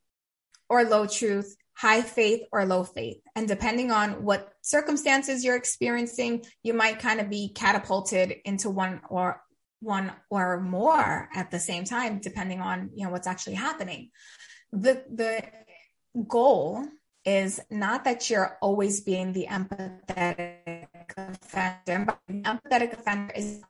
or low truth, high faith or low faith. And depending on what circumstances you're experiencing, you might kind of be catapulted into one or one or more at the same time depending on you know what's actually happening the the goal is not that you're always being the empathetic offender the empathetic offender is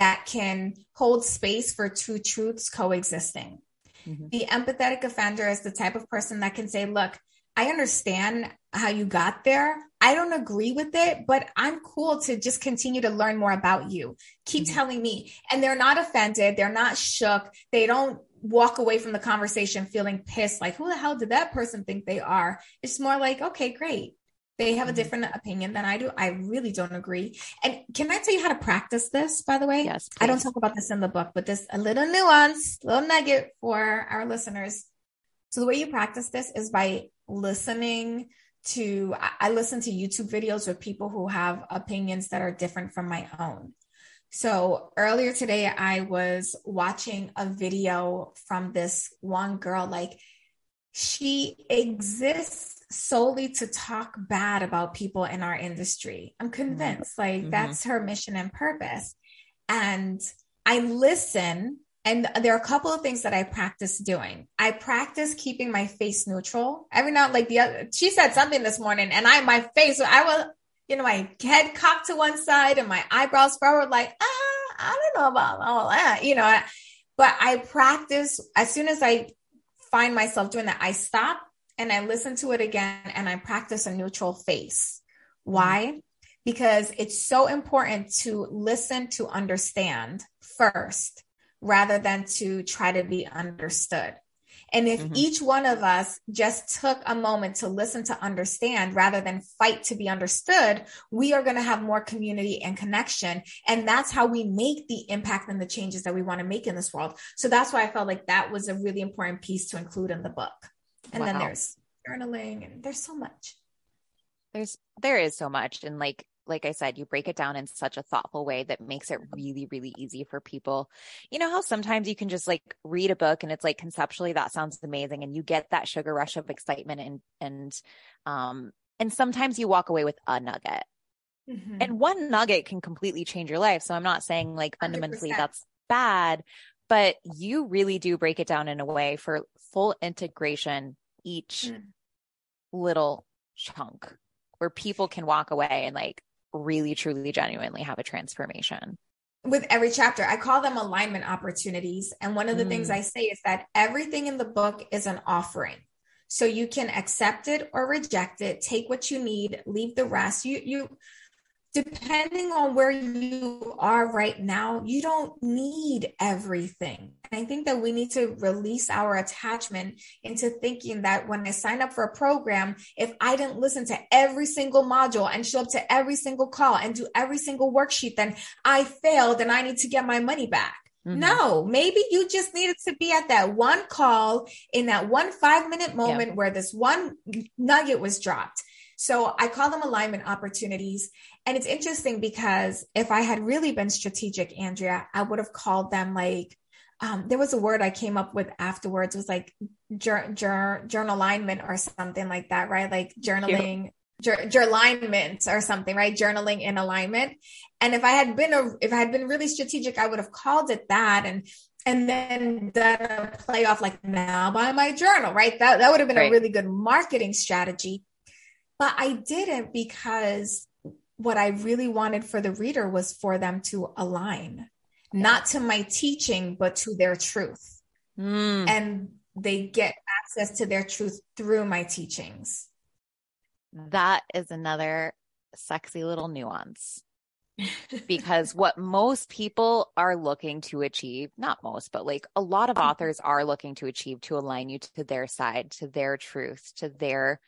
that can hold space for two truths coexisting mm-hmm. the empathetic offender is the type of person that can say look i understand how you got there I don't agree with it, but I'm cool to just continue to learn more about you. Keep mm-hmm. telling me. And they're not offended. They're not shook. They don't walk away from the conversation feeling pissed, like, who the hell did that person think they are? It's more like, okay, great. They have a mm-hmm. different opinion than I do. I really don't agree. And can I tell you how to practice this, by the way? Yes. Please. I don't talk about this in the book, but this a little nuance, little nugget for our listeners. So the way you practice this is by listening to I listen to YouTube videos with people who have opinions that are different from my own. So earlier today I was watching a video from this one girl like she exists solely to talk bad about people in our industry. I'm convinced like mm-hmm. that's her mission and purpose. And I listen and there are a couple of things that I practice doing. I practice keeping my face neutral. Every now, like the other, she said something this morning, and I, my face, I was, you know, my head cocked to one side and my eyebrows forward, like, ah, I don't know about all that, you know. But I practice as soon as I find myself doing that, I stop and I listen to it again and I practice a neutral face. Why? Because it's so important to listen to understand first rather than to try to be understood. And if mm-hmm. each one of us just took a moment to listen to understand rather than fight to be understood, we are going to have more community and connection. And that's how we make the impact and the changes that we want to make in this world. So that's why I felt like that was a really important piece to include in the book. And wow. then there's journaling and there's so much. There's, there is so much. And like, like I said, you break it down in such a thoughtful way that makes it really, really easy for people. You know how sometimes you can just like read a book and it's like conceptually that sounds amazing and you get that sugar rush of excitement and and um and sometimes you walk away with a nugget. Mm-hmm. And one nugget can completely change your life. So I'm not saying like fundamentally 100%. that's bad, but you really do break it down in a way for full integration each mm. little chunk where people can walk away and like really, truly, genuinely have a transformation? With every chapter, I call them alignment opportunities. And one of the mm. things I say is that everything in the book is an offering. So you can accept it or reject it, take what you need, leave the rest. You you depending on where you are right now, you don't need everything. And I think that we need to release our attachment into thinking that when I sign up for a program, if I didn't listen to every single module and show up to every single call and do every single worksheet, then I failed and I need to get my money back. Mm-hmm. No, maybe you just needed to be at that one call in that one five minute moment where this one nugget was dropped. So I call them alignment opportunities. And it's interesting because if I had really been strategic, Andrea, I would have called them like, um, there was a word I came up with afterwards. It was like jur- jur- journal alignment or something like that, right? Like journaling, jur- alignment or something, right? Journaling in alignment. And if I had been a, if I had been really strategic, I would have called it that. And and then that play off like now buy my journal, right? That that would have been right. a really good marketing strategy. But I didn't because what I really wanted for the reader was for them to align, not to my teaching, but to their truth. Mm. And they get access to their truth through my teachings. That is another sexy little nuance. because what most people are looking to achieve, not most, but like a lot of mm-hmm. authors are looking to achieve to align you to their side, to their truth, to their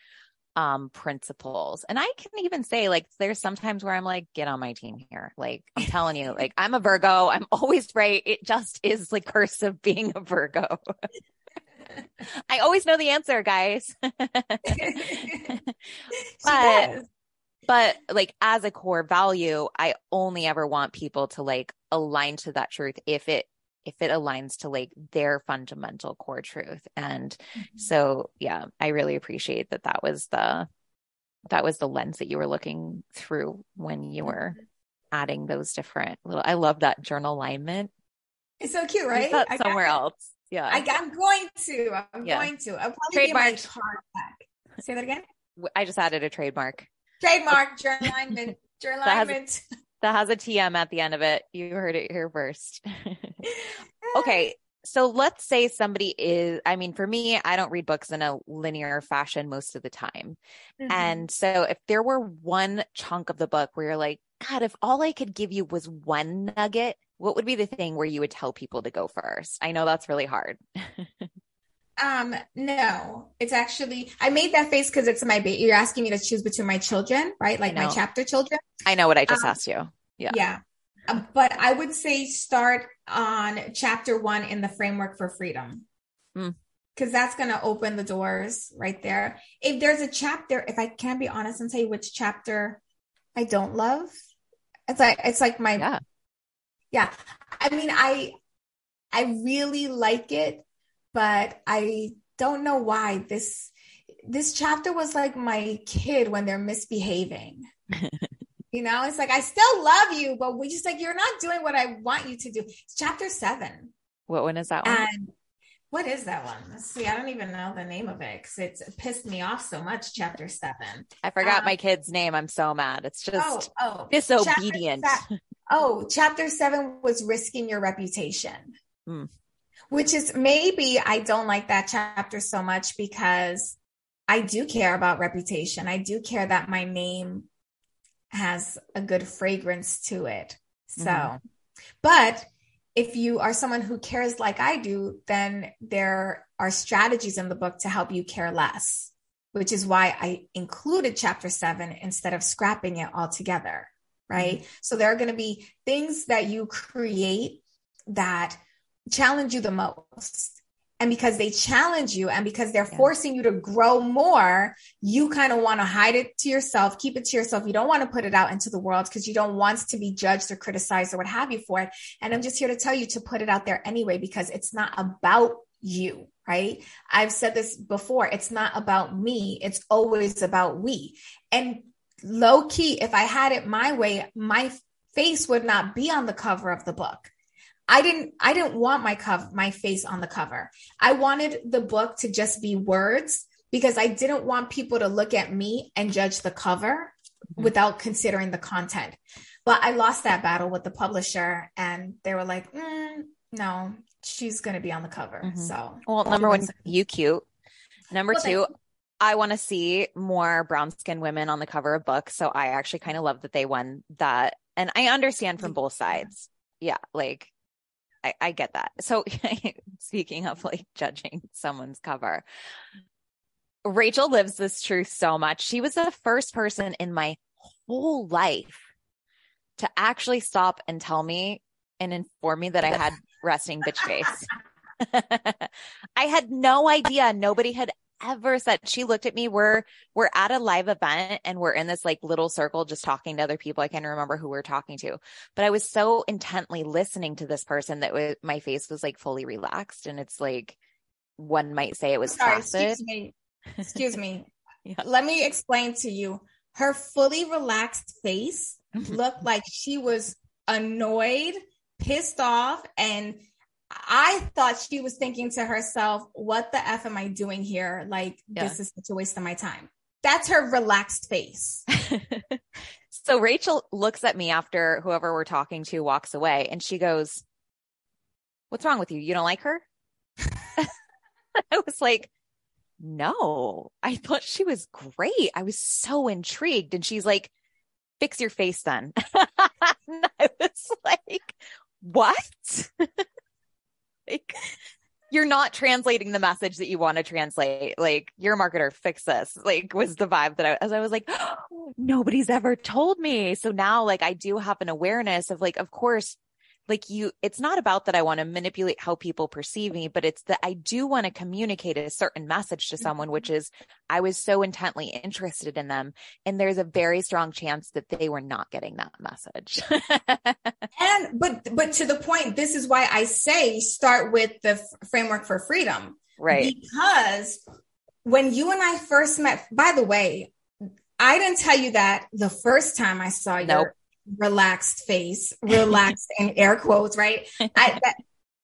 um principles. And I can even say like there's sometimes where I'm like get on my team here. Like I'm telling you like I'm a Virgo, I'm always right. It just is the curse of being a Virgo. I always know the answer, guys. but but like as a core value, I only ever want people to like align to that truth if it if it aligns to like their fundamental core truth. And mm-hmm. so yeah i really appreciate that that was the that was the lens that you were looking through when you were mm-hmm. adding those different little i love that journal alignment. It's so cute right? somewhere else. Yeah. I, am going to i'm yeah. going to. I'll probably trademark say that again? I just added a trademark. Trademark journal alignment journal alignment. that has a TM at the end of it. You heard it here first. okay. So let's say somebody is, I mean, for me, I don't read books in a linear fashion most of the time. Mm-hmm. And so if there were one chunk of the book where you're like, God, if all I could give you was one nugget, what would be the thing where you would tell people to go first? I know that's really hard. um, no, it's actually, I made that face because it's my baby. You're asking me to choose between my children, right? Like my chapter children. I know what I just um, asked you. Yeah. Yeah. Um, but I would say start on chapter one in the framework for freedom. Mm because that's going to open the doors right there. If there's a chapter, if I can be honest and say which chapter I don't love, it's like it's like my yeah. yeah. I mean, I I really like it, but I don't know why this this chapter was like my kid when they're misbehaving. You know, it's like I still love you, but we just like you're not doing what I want you to do. It's chapter seven. What one is that one? And what is that one? Let's see. I don't even know the name of it because it's it pissed me off so much. Chapter seven. I forgot um, my kid's name. I'm so mad. It's just oh, oh. disobedient. Chapter se- oh, chapter seven was risking your reputation. Mm. Which is maybe I don't like that chapter so much because I do care about reputation. I do care that my name has a good fragrance to it. So, mm-hmm. but if you are someone who cares like I do, then there are strategies in the book to help you care less, which is why I included chapter seven instead of scrapping it altogether. Right. Mm-hmm. So there are going to be things that you create that challenge you the most and because they challenge you and because they're yeah. forcing you to grow more, you kind of want to hide it to yourself, keep it to yourself. You don't want to put it out into the world because you don't want to be judged or criticized or what have you for it. And I'm just here to tell you to put it out there anyway, because it's not about you, right? I've said this before. It's not about me. It's always about we. And low key, if I had it my way, my face would not be on the cover of the book I didn't I didn't want my cover my face on the cover. I wanted the book to just be words because I didn't want people to look at me and judge the cover mm-hmm. without considering the content. But I lost that battle with the publisher and they were like, mm, no, she's going to be on the cover. Mm-hmm. So, well, number one, you cute. Number well, two, I want to see more brown skinned women on the cover of books. So I actually kind of love that they won that. And I understand from both sides. Yeah. Like I, I get that. So speaking of like judging someone's cover, Rachel lives this truth so much. She was the first person in my whole life to actually stop and tell me and inform me that I had resting bitch face. I had no idea. Nobody had ever said she looked at me we're we're at a live event and we're in this like little circle just talking to other people. I can't remember who we are talking to but i was so intently listening to this person that was, my face was like fully relaxed and it's like one might say it was Sorry, excuse me. Excuse me. Yeah. let me explain to you. Her fully relaxed face mm-hmm. looked like she was annoyed pissed off and I thought she was thinking to herself, what the F am I doing here? Like, yeah. this is such a waste of my time. That's her relaxed face. so Rachel looks at me after whoever we're talking to walks away and she goes, What's wrong with you? You don't like her? I was like, No, I thought she was great. I was so intrigued. And she's like, Fix your face then. I was like, What? Like you're not translating the message that you want to translate. Like your marketer, fix this. Like was the vibe that I as I was like, oh, nobody's ever told me. So now like I do have an awareness of like, of course, like you it's not about that I want to manipulate how people perceive me, but it's that I do want to communicate a certain message to someone, which mm-hmm. is I was so intently interested in them. And there's a very strong chance that they were not getting that message. and but but to the point, this is why I say start with the f- framework for freedom. Right. Because when you and I first met, by the way, I didn't tell you that the first time I saw you. nope. your relaxed face, relaxed in air quotes, right? I, that,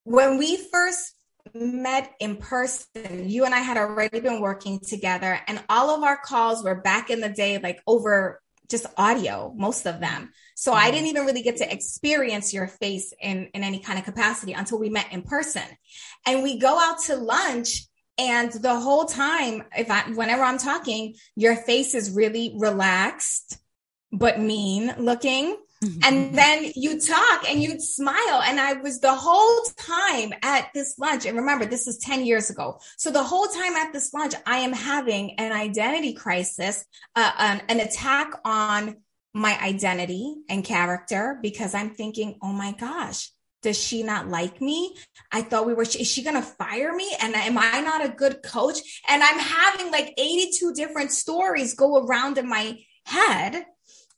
when we first met in person, you and I had already been working together, and all of our calls were back in the day, like over just audio, most of them. So mm-hmm. I didn't even really get to experience your face in, in any kind of capacity until we met in person. And we go out to lunch and the whole time, if I, whenever I'm talking, your face is really relaxed but mean looking. Mm-hmm. And then you talk and you'd smile. And I was the whole time at this lunch. And remember, this is 10 years ago. So the whole time at this lunch, I am having an identity crisis, uh, an, an attack on my identity and character because I'm thinking, oh my gosh, does she not like me? I thought we were, is she going to fire me? And am I not a good coach? And I'm having like 82 different stories go around in my head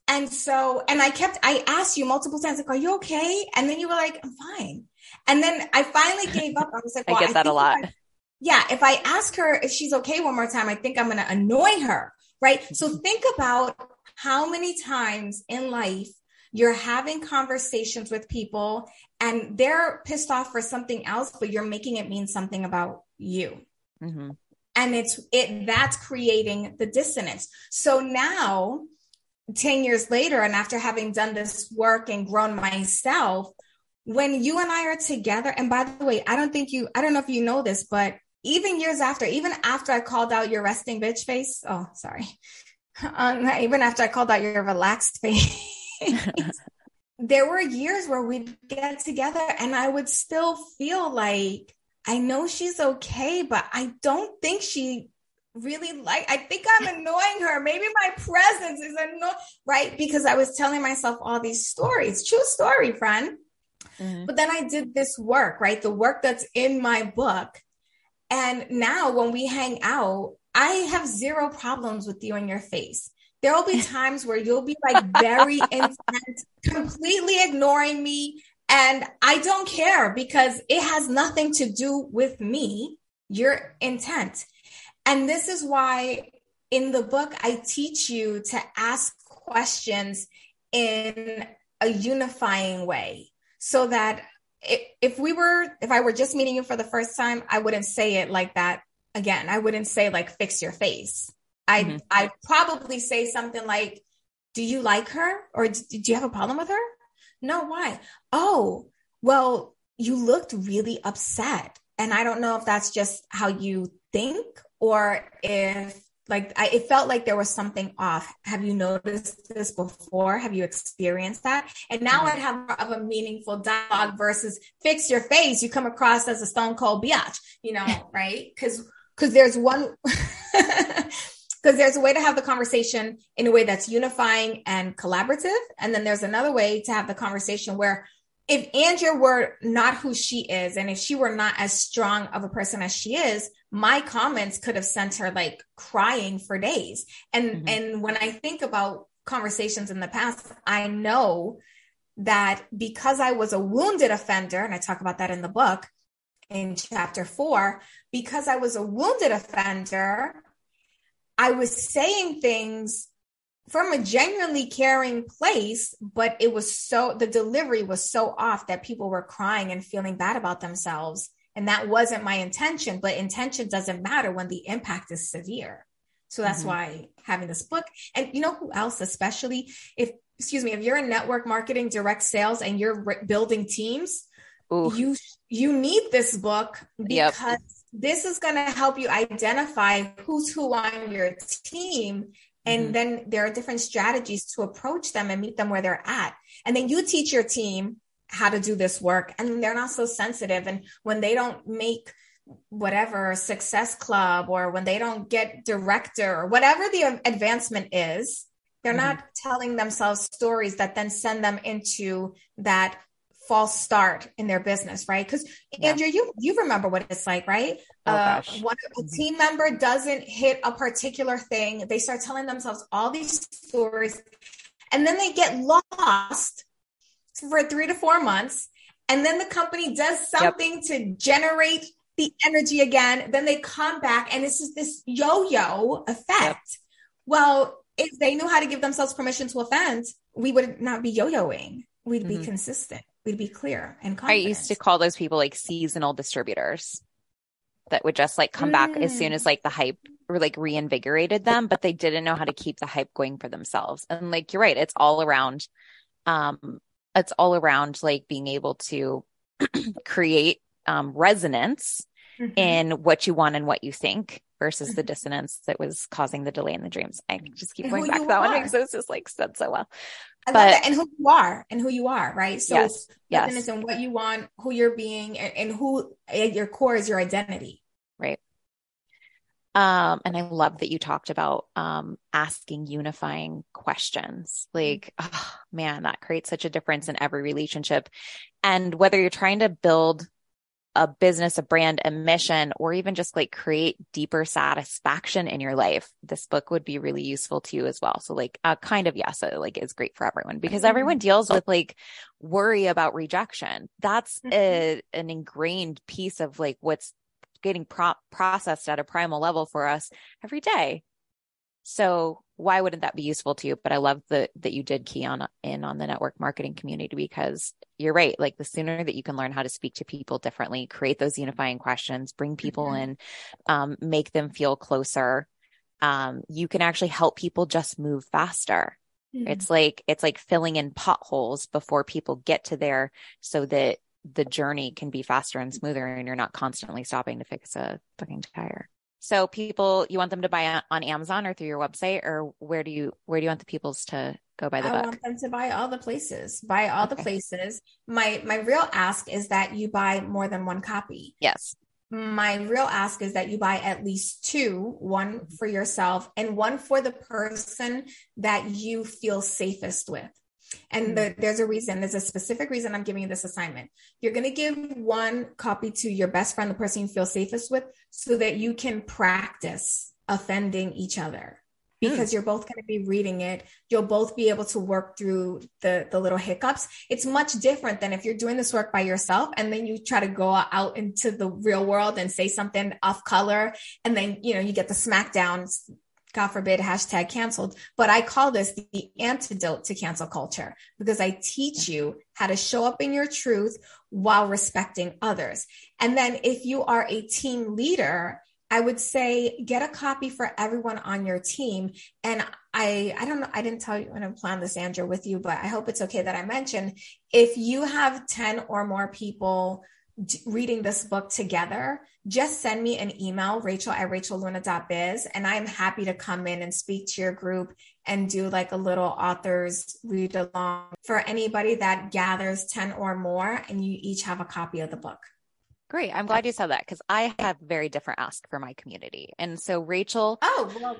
and so, and I kept, I asked you multiple times, like, are you okay? And then you were like, I'm fine. And then I finally gave up. I was like, well, I get that a lot. I, yeah. If I ask her if she's okay one more time, I think I'm going to annoy her. Right. So think about how many times in life you're having conversations with people and they're pissed off for something else, but you're making it mean something about you. Mm-hmm. And it's it that's creating the dissonance. So now 10 years later, and after having done this work and grown myself, when you and I are together, and by the way, I don't think you, I don't know if you know this, but even years after, even after I called out your resting bitch face, oh, sorry. Um, even after I called out your relaxed face, there were years where we'd get together and I would still feel like I know she's okay, but I don't think she really like I think I'm annoying her. Maybe my presence is annoying, right? Because I was telling myself all these stories. True story, friend. Mm-hmm. But then I did this work, right? The work that's in my book. And now when we hang out, I have zero problems with you in your face. There will be times where you'll be like very intense, completely ignoring me. And I don't care because it has nothing to do with me, your intent. And this is why in the book, I teach you to ask questions in a unifying way so that if we were, if I were just meeting you for the first time, I wouldn't say it like that again. I wouldn't say like, fix your face. I, mm-hmm. I'd probably say something like, do you like her or do you have a problem with her? No, why? Oh, well, you looked really upset. And I don't know if that's just how you think or if like I, it felt like there was something off. Have you noticed this before? Have you experienced that? And now mm-hmm. I'd have more of a meaningful dialogue versus fix your face. You come across as a stone cold biatch, you know, right? Because because there's one because there's a way to have the conversation in a way that's unifying and collaborative, and then there's another way to have the conversation where if Andrea were not who she is, and if she were not as strong of a person as she is, my comments could have sent her like crying for days. And mm-hmm. and when I think about conversations in the past, I know that because I was a wounded offender, and I talk about that in the book in chapter four, because I was a wounded offender, I was saying things from a genuinely caring place, but it was so, the delivery was so off that people were crying and feeling bad about themselves. And that wasn't my intention, but intention doesn't matter when the impact is severe. So that's mm-hmm. why having this book, and you know who else, especially if, excuse me, if you're in network marketing, direct sales, and you're re- building teams, Ooh. you you need this book because yep. this is going to help you identify who's who on your team and mm-hmm. then there are different strategies to approach them and meet them where they're at. And then you teach your team how to do this work and they're not so sensitive. And when they don't make whatever success club or when they don't get director or whatever the advancement is, they're mm-hmm. not telling themselves stories that then send them into that false start in their business, right? Because yeah. Andrea, you you remember what it's like, right? Oh, uh, one a mm-hmm. team member doesn't hit a particular thing, they start telling themselves all these stories, and then they get lost for three to four months, and then the company does something yep. to generate the energy again. Then they come back, and it's just this yo-yo effect. Yep. Well, if they knew how to give themselves permission to offend, we would not be yo-yoing. We'd mm-hmm. be consistent we'd be clear and confident. I used to call those people like seasonal distributors that would just like come mm. back as soon as like the hype or like reinvigorated them, but they didn't know how to keep the hype going for themselves. And like you're right, it's all around um it's all around like being able to create um resonance mm-hmm. in what you want and what you think versus the mm-hmm. dissonance that was causing the delay in the dreams. I just keep going back to that are. one because it's just like said so well. I but, love that. And who you are and who you are, right? So yes, yes. and what you want, who you're being, and, and who at your core is your identity. Um, and I love that you talked about um, asking unifying questions. Like, oh, man, that creates such a difference in every relationship. And whether you're trying to build a business, a brand, a mission, or even just like create deeper satisfaction in your life, this book would be really useful to you as well. So like, uh, kind of, yes, it, like is great for everyone because everyone mm-hmm. deals with like worry about rejection. That's mm-hmm. a, an ingrained piece of like what's getting pro- processed at a primal level for us every day. So why wouldn't that be useful to you? But I love that that you did key on in on the network marketing community because you're right. Like the sooner that you can learn how to speak to people differently, create those unifying questions, bring people mm-hmm. in, um, make them feel closer, um, you can actually help people just move faster. Mm-hmm. It's like it's like filling in potholes before people get to there so that the journey can be faster and smoother and you're not constantly stopping to fix a fucking tire. So people, you want them to buy on Amazon or through your website, or where do you where do you want the peoples to go buy the I book? I want them to buy all the places. Buy all okay. the places. My my real ask is that you buy more than one copy. Yes. My real ask is that you buy at least two, one mm-hmm. for yourself and one for the person that you feel safest with. And the, mm-hmm. there's a reason, there's a specific reason I'm giving you this assignment. You're going to give one copy to your best friend, the person you feel safest with, so that you can practice offending each other because mm. you're both going to be reading it you'll both be able to work through the the little hiccups it's much different than if you're doing this work by yourself and then you try to go out into the real world and say something off color and then you know you get the smackdown God forbid, hashtag canceled. But I call this the antidote to cancel culture because I teach you how to show up in your truth while respecting others. And then if you are a team leader, I would say get a copy for everyone on your team. And I, I don't know, I didn't tell you when I plan this, Andrea, with you, but I hope it's okay that I mentioned if you have 10 or more people reading this book together, just send me an email, rachel at rachelluna.biz, and I'm happy to come in and speak to your group and do like a little authors read along for anybody that gathers 10 or more and you each have a copy of the book. Great. I'm glad you said that because I have very different ask for my community. And so Rachel, oh, well,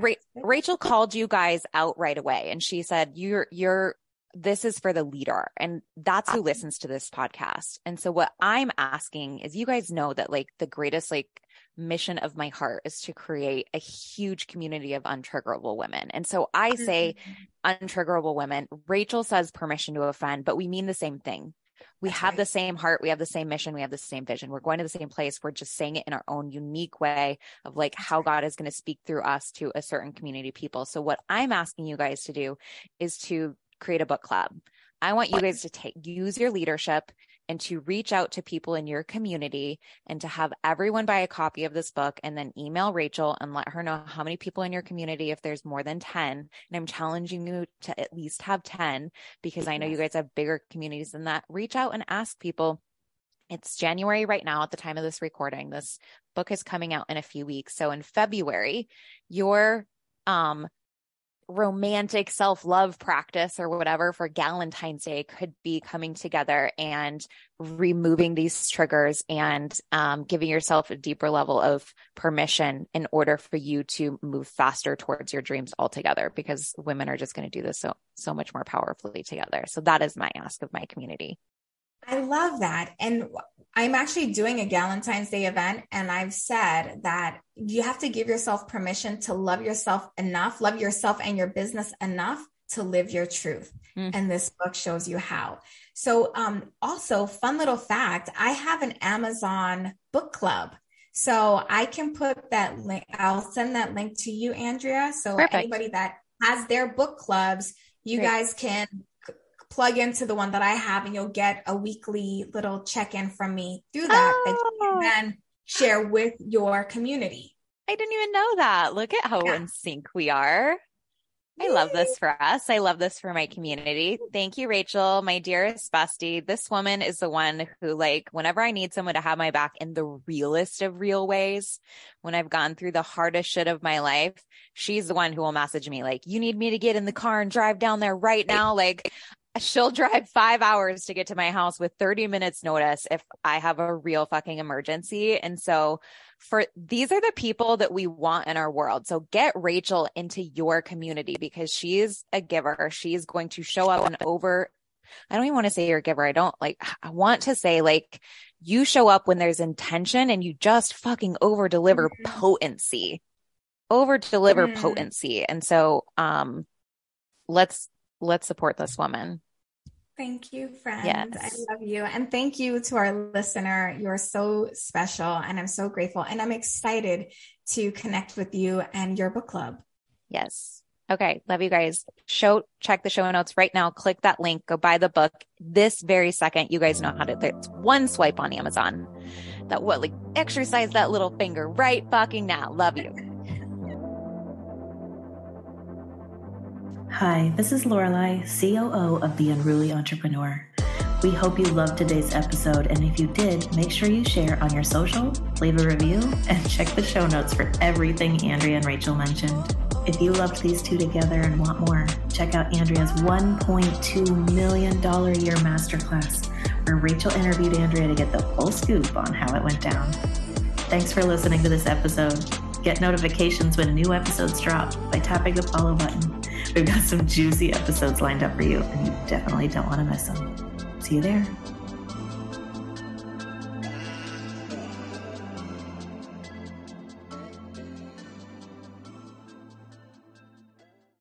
Ra- Rachel called you guys out right away and she said, you're, you're this is for the leader and that's who listens to this podcast. And so what I'm asking is you guys know that like the greatest like mission of my heart is to create a huge community of untriggerable women. And so I say mm-hmm. untriggerable women. Rachel says permission to offend, but we mean the same thing. We That's have right. the same heart. We have the same mission. We have the same vision. We're going to the same place. We're just saying it in our own unique way of like how God is going to speak through us to a certain community of people. So what I'm asking you guys to do is to create a book club. I want you guys to take use your leadership and to reach out to people in your community and to have everyone buy a copy of this book and then email Rachel and let her know how many people in your community if there's more than 10 and I'm challenging you to at least have 10 because I know you guys have bigger communities than that. Reach out and ask people. It's January right now at the time of this recording. This book is coming out in a few weeks. So in February your um romantic self love practice or whatever for Valentine's Day could be coming together and removing these triggers and um, giving yourself a deeper level of permission in order for you to move faster towards your dreams altogether because women are just going to do this so so much more powerfully together. So that is my ask of my community. I love that. And I'm actually doing a Valentine's Day event, and I've said that you have to give yourself permission to love yourself enough, love yourself and your business enough to live your truth. Mm. And this book shows you how. So, um, also, fun little fact I have an Amazon book club. So I can put that link, I'll send that link to you, Andrea. So Perfect. anybody that has their book clubs, you Great. guys can plug into the one that I have and you'll get a weekly little check in from me through that oh. that you can oh. then share with your community. I didn't even know that. Look at how yeah. in sync we are. I love this for us. I love this for my community. Thank you, Rachel, my dearest bestie. This woman is the one who, like, whenever I need someone to have my back in the realest of real ways, when I've gone through the hardest shit of my life, she's the one who will message me, like, you need me to get in the car and drive down there right now. Like, she'll drive five hours to get to my house with 30 minutes notice if I have a real fucking emergency. And so for these are the people that we want in our world. So get Rachel into your community because she's a giver. She's going to show up and over. I don't even want to say you're a giver. I don't like, I want to say like you show up when there's intention and you just fucking over deliver mm-hmm. potency, over deliver mm-hmm. potency. And so, um, let's let's support this woman. Thank you, friend. Yes. I love you. And thank you to our listener. You're so special and I'm so grateful. And I'm excited to connect with you and your book club. Yes. Okay. Love you guys. Show, check the show notes right now. Click that link. Go buy the book this very second. You guys know how to, it's one swipe on Amazon. That what, like exercise that little finger right fucking now. Love you. Hi, this is Lorelei, COO of The Unruly Entrepreneur. We hope you loved today's episode, and if you did, make sure you share on your social, leave a review, and check the show notes for everything Andrea and Rachel mentioned. If you loved these two together and want more, check out Andrea's $1.2 million year masterclass, where Rachel interviewed Andrea to get the full scoop on how it went down. Thanks for listening to this episode. Get notifications when new episodes drop by tapping the follow button. We've got some juicy episodes lined up for you, and you definitely don't want to miss them. See you there.